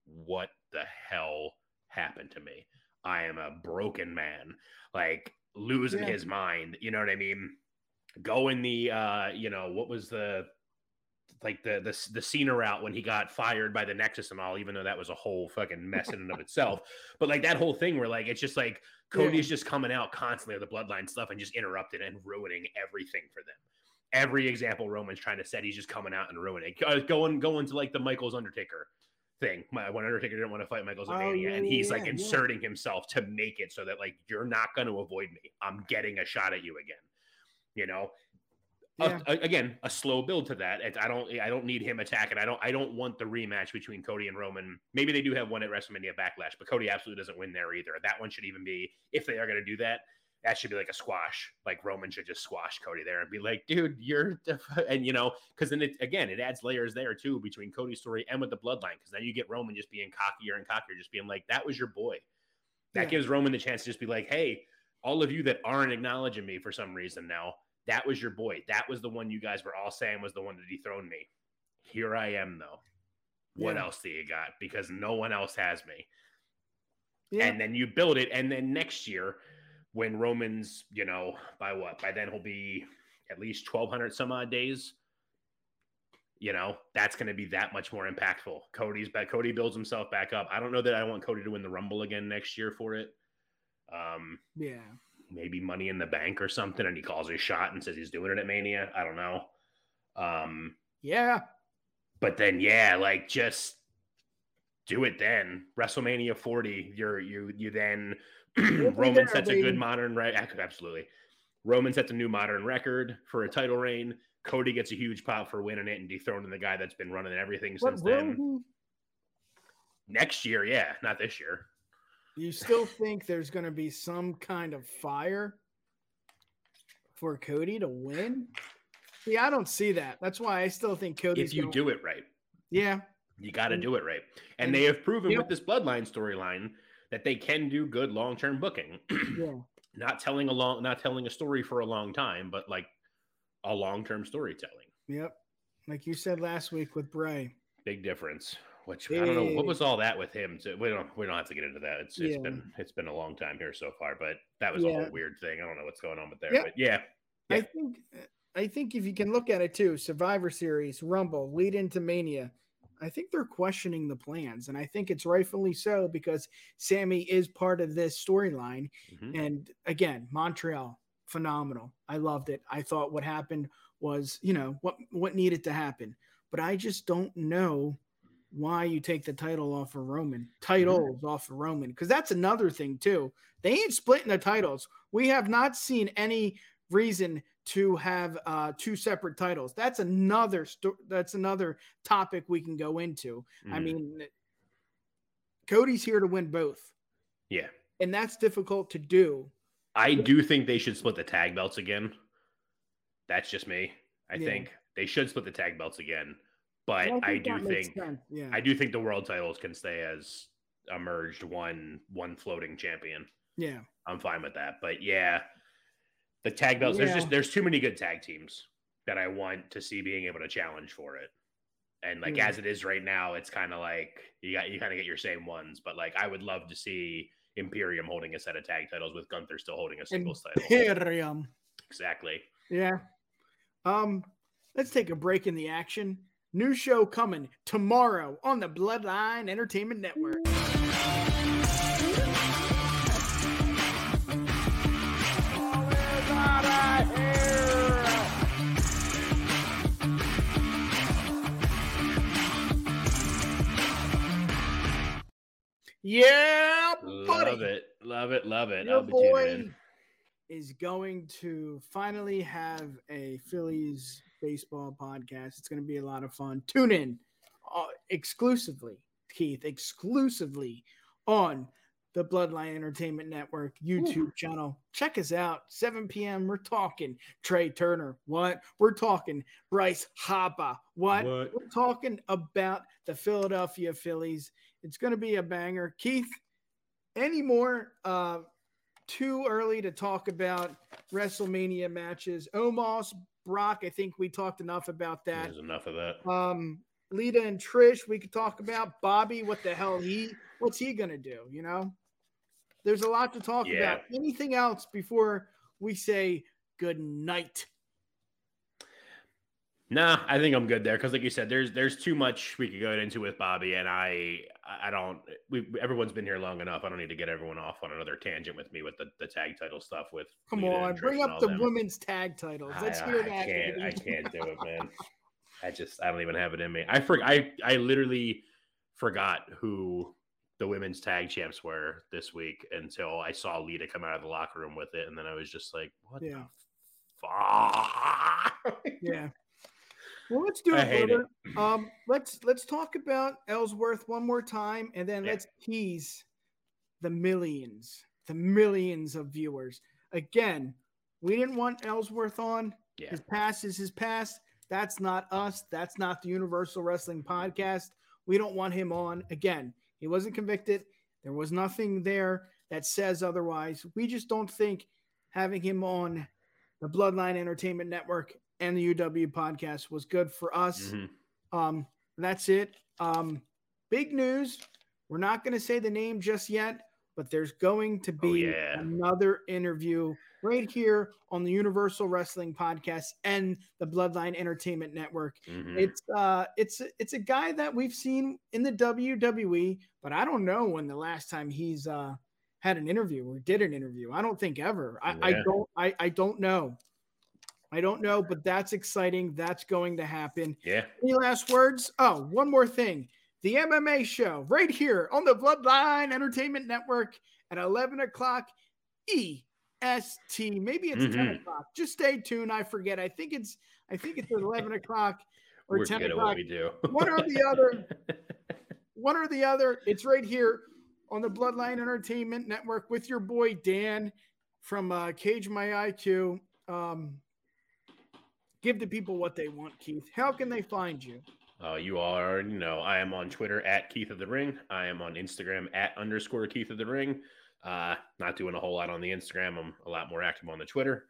what the hell happened to me? I am a broken man, like losing Yeah. his mind. You know what I mean? Go in the, uh, you know, what was the, like the the the Cena route when he got fired by the Nexus and all, even though that was a whole fucking mess in and of itself. But like that whole thing where like it's just like Cody's just coming out constantly with the bloodline stuff and just interrupting and ruining everything for them. Every example Roman's trying to set, he's just coming out and ruining. Uh, Going going to like the Michaels Undertaker thing. My, when Undertaker didn't want to fight Michaels at Oh, Mania, yeah, and he's yeah, like yeah. inserting himself to make it so that like you're not going to avoid me. I'm getting a shot at you again. You know, Yeah. a- again, a slow build to that. It- I don't, I don't need him attacking. I don't, I don't want the rematch between Cody and Roman. Maybe they do have one at WrestleMania Backlash, but Cody absolutely doesn't win there either. That one should even be, if they are going to do that, that should be like a squash. Like Roman should just squash Cody there and be like, dude, you're, the f-" and you know, because then it again, it adds layers there too between Cody's story and with the bloodline. Because then you get Roman just being cockier and cockier, just being like, that was your boy. That Yeah. gives Roman the chance to just be like, hey, all of you that aren't acknowledging me for some reason now, that was your boy. That was the one you guys were all saying was the one to dethrone me. Here I am, though. What Yeah. else do you got? Because no one else has me. Yeah. And then you build it. And then next year, when Roman's, you know, by what? By then he'll be at least 1,200 some odd days. You know, that's going to be that much more impactful. Cody's back. Cody builds himself back up. I don't know that I want Cody to win the Rumble again next year for it. Um, yeah. Maybe money in the bank or something and he calls his shot and says he's doing it at mania. I don't know. Um Yeah. but then yeah like just do it then. Wrestlemania 40 you're you you then roman sets a good modern right absolutely. Roman sets a new modern record for a title reign. Cody gets a huge pop for winning it and dethroning the guy that's been running everything But since then. he- next year yeah not this year you still think there's going to be some kind of fire for Cody to win? See, I don't see that. That's why I still think Cody. if you gonna- do it right Yeah. You got to do it right. And, and- they have proven Yep. with this bloodline storyline that they can do good long-term booking. Yeah. not telling a long not telling a story for a long time, but like a long-term storytelling. Yep. Like you said last week with Bray. Big difference. Which I don't know what was all that with him. So we don't we don't have to get into that. It's it's Yeah. been it's been a long time here so far, but that was a whole weird thing. I don't know what's going on with there. Yeah. But yeah. I think I think if you can look at it too, Survivor Series, Rumble, lead into Mania. I think they're questioning the plans, and I think it's rightfully so because Sami is part of this storyline. Mhm. And again, Montreal, phenomenal. I loved it. I thought what happened was, you know, what what needed to happen. But I just don't know why you take the title off of Roman, titles off of Roman, because that's another thing too. They ain't splitting the titles. We have not seen any reason to have uh, two separate titles. That's another sto- that's another topic we can go into. I Mhm. mean, Cody's here to win both, yeah. and that's difficult to do. I do think they should split the tag belts again. That's just me. I Yeah. think they should split the tag belts again. But And I, do think yeah, I do think the world titles can stay as a merged one one floating champion. yeah, I'm fine with that. But yeah, the tag belts. There's just there's too many good tag teams that I want to see being able to challenge for it. And like Yeah. as it is right now, it's kind of like you got you kind of get your same ones. But like I would love to see Imperium holding a set of tag titles with Gunther still holding a singles title. Imperium. Exactly. Yeah. Um, let's take a break in the action. New show coming tomorrow on the Bloodline Entertainment Network. Yeah, buddy. Love it. Love it. Love it. Your I'll be tuning boy is going to finally have a Phillies baseball podcast. It's going to be a lot of fun. Tune in uh, exclusively, Keith, exclusively on the Bloodline Entertainment Network YouTube channel. Check us out. 7 p.m. We're talking Trea Turner. What? We're talking Bryce Harper. What? What? We're talking about the Philadelphia Phillies. It's going to be a banger. Keith, any more uh, too early to talk about WrestleMania matches. Omos, Brock, I think we talked enough about that. There's enough of that. Um, Lita and Trish, we could talk about. Bobby, what the hell he what's he gonna do? You know? There's a lot to talk Yeah. about. Anything else before we say good night? Nah, I think I'm good there because, like you said, there's there's too much we could go into with Bobby, and I I don't. We everyone's been here long enough. I don't need to get everyone off on another tangent with me with the, the tag title stuff. With Come Lita on, bring up the them. women's tag titles. Let's I, hear I that. can't. I can't do it, man. I just I don't even have it in me. I for, I I literally forgot who the women's tag champs were this week until I saw Lita come out of the locker room with it, and then I was just like, what Yeah. the fuck? Yeah. Well, let's do I it, brother. Um, let's let's talk about Ellsworth one more time, and then Yeah. let's tease the millions, the millions of viewers. Again, we didn't want Ellsworth on. Yeah. His past is his past. That's not us. That's not the Universal Wrestling Podcast. We don't want him on. Again, he wasn't convicted. There was nothing there that says otherwise. We just don't think having him on the Bloodline Entertainment Network and the UW podcast was good for us. Mhm. Um, that's it. Um, big news. We're not going to say the name just yet, but there's going to be Oh, yeah. another interview right here on the Universal Wrestling Podcast and the Bloodline Entertainment Network. Mhm. It's uh, it's it's a guy that we've seen in the WWE, but I don't know when the last time he's uh had an interview or did an interview. I don't think ever. I, I don't. I I don't know. I don't know, but that's exciting. That's going to happen. yeah. Any last words? Oh, one more thing. The MMA show right here on the Bloodline Entertainment Network at 11 o'clock EST. Maybe it's 10 Mhm. o'clock. Just stay tuned. I forget. I think it's I think it's at 11 o'clock or We're 10 good at o'clock. what we do. One or the other. One or the other. It's right here on the Bloodline Entertainment Network with your boy Dan from uh, Cage My IQ. Um, give the people what they want, Keith. How can they find you? Uh, you already know I am on Twitter at Keith of the Ring. I am on Instagram at underscore Keith of the Ring. Uh, not doing a whole lot on the Instagram. I'm a lot more active on the Twitter.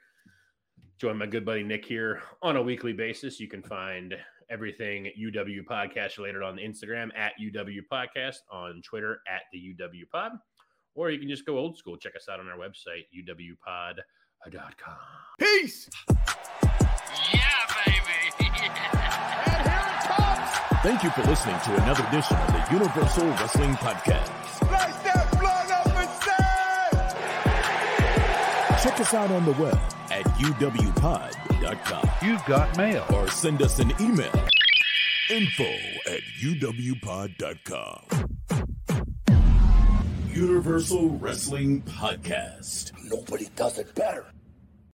Join my good buddy Nick here on a weekly basis. You can find everything UW podcast related on Instagram at UW podcast, on Twitter at the UW pod, or you can just go old school. Check us out on our website, uwpod.com. Peace. Thank you for listening to another edition of the Universal Wrestling Podcast. Like that blood up and. Check us out on the web at uwpod.com You've got mail. or send us an email info at uwpod.com. Universal Wrestling Podcast. Nobody does it better.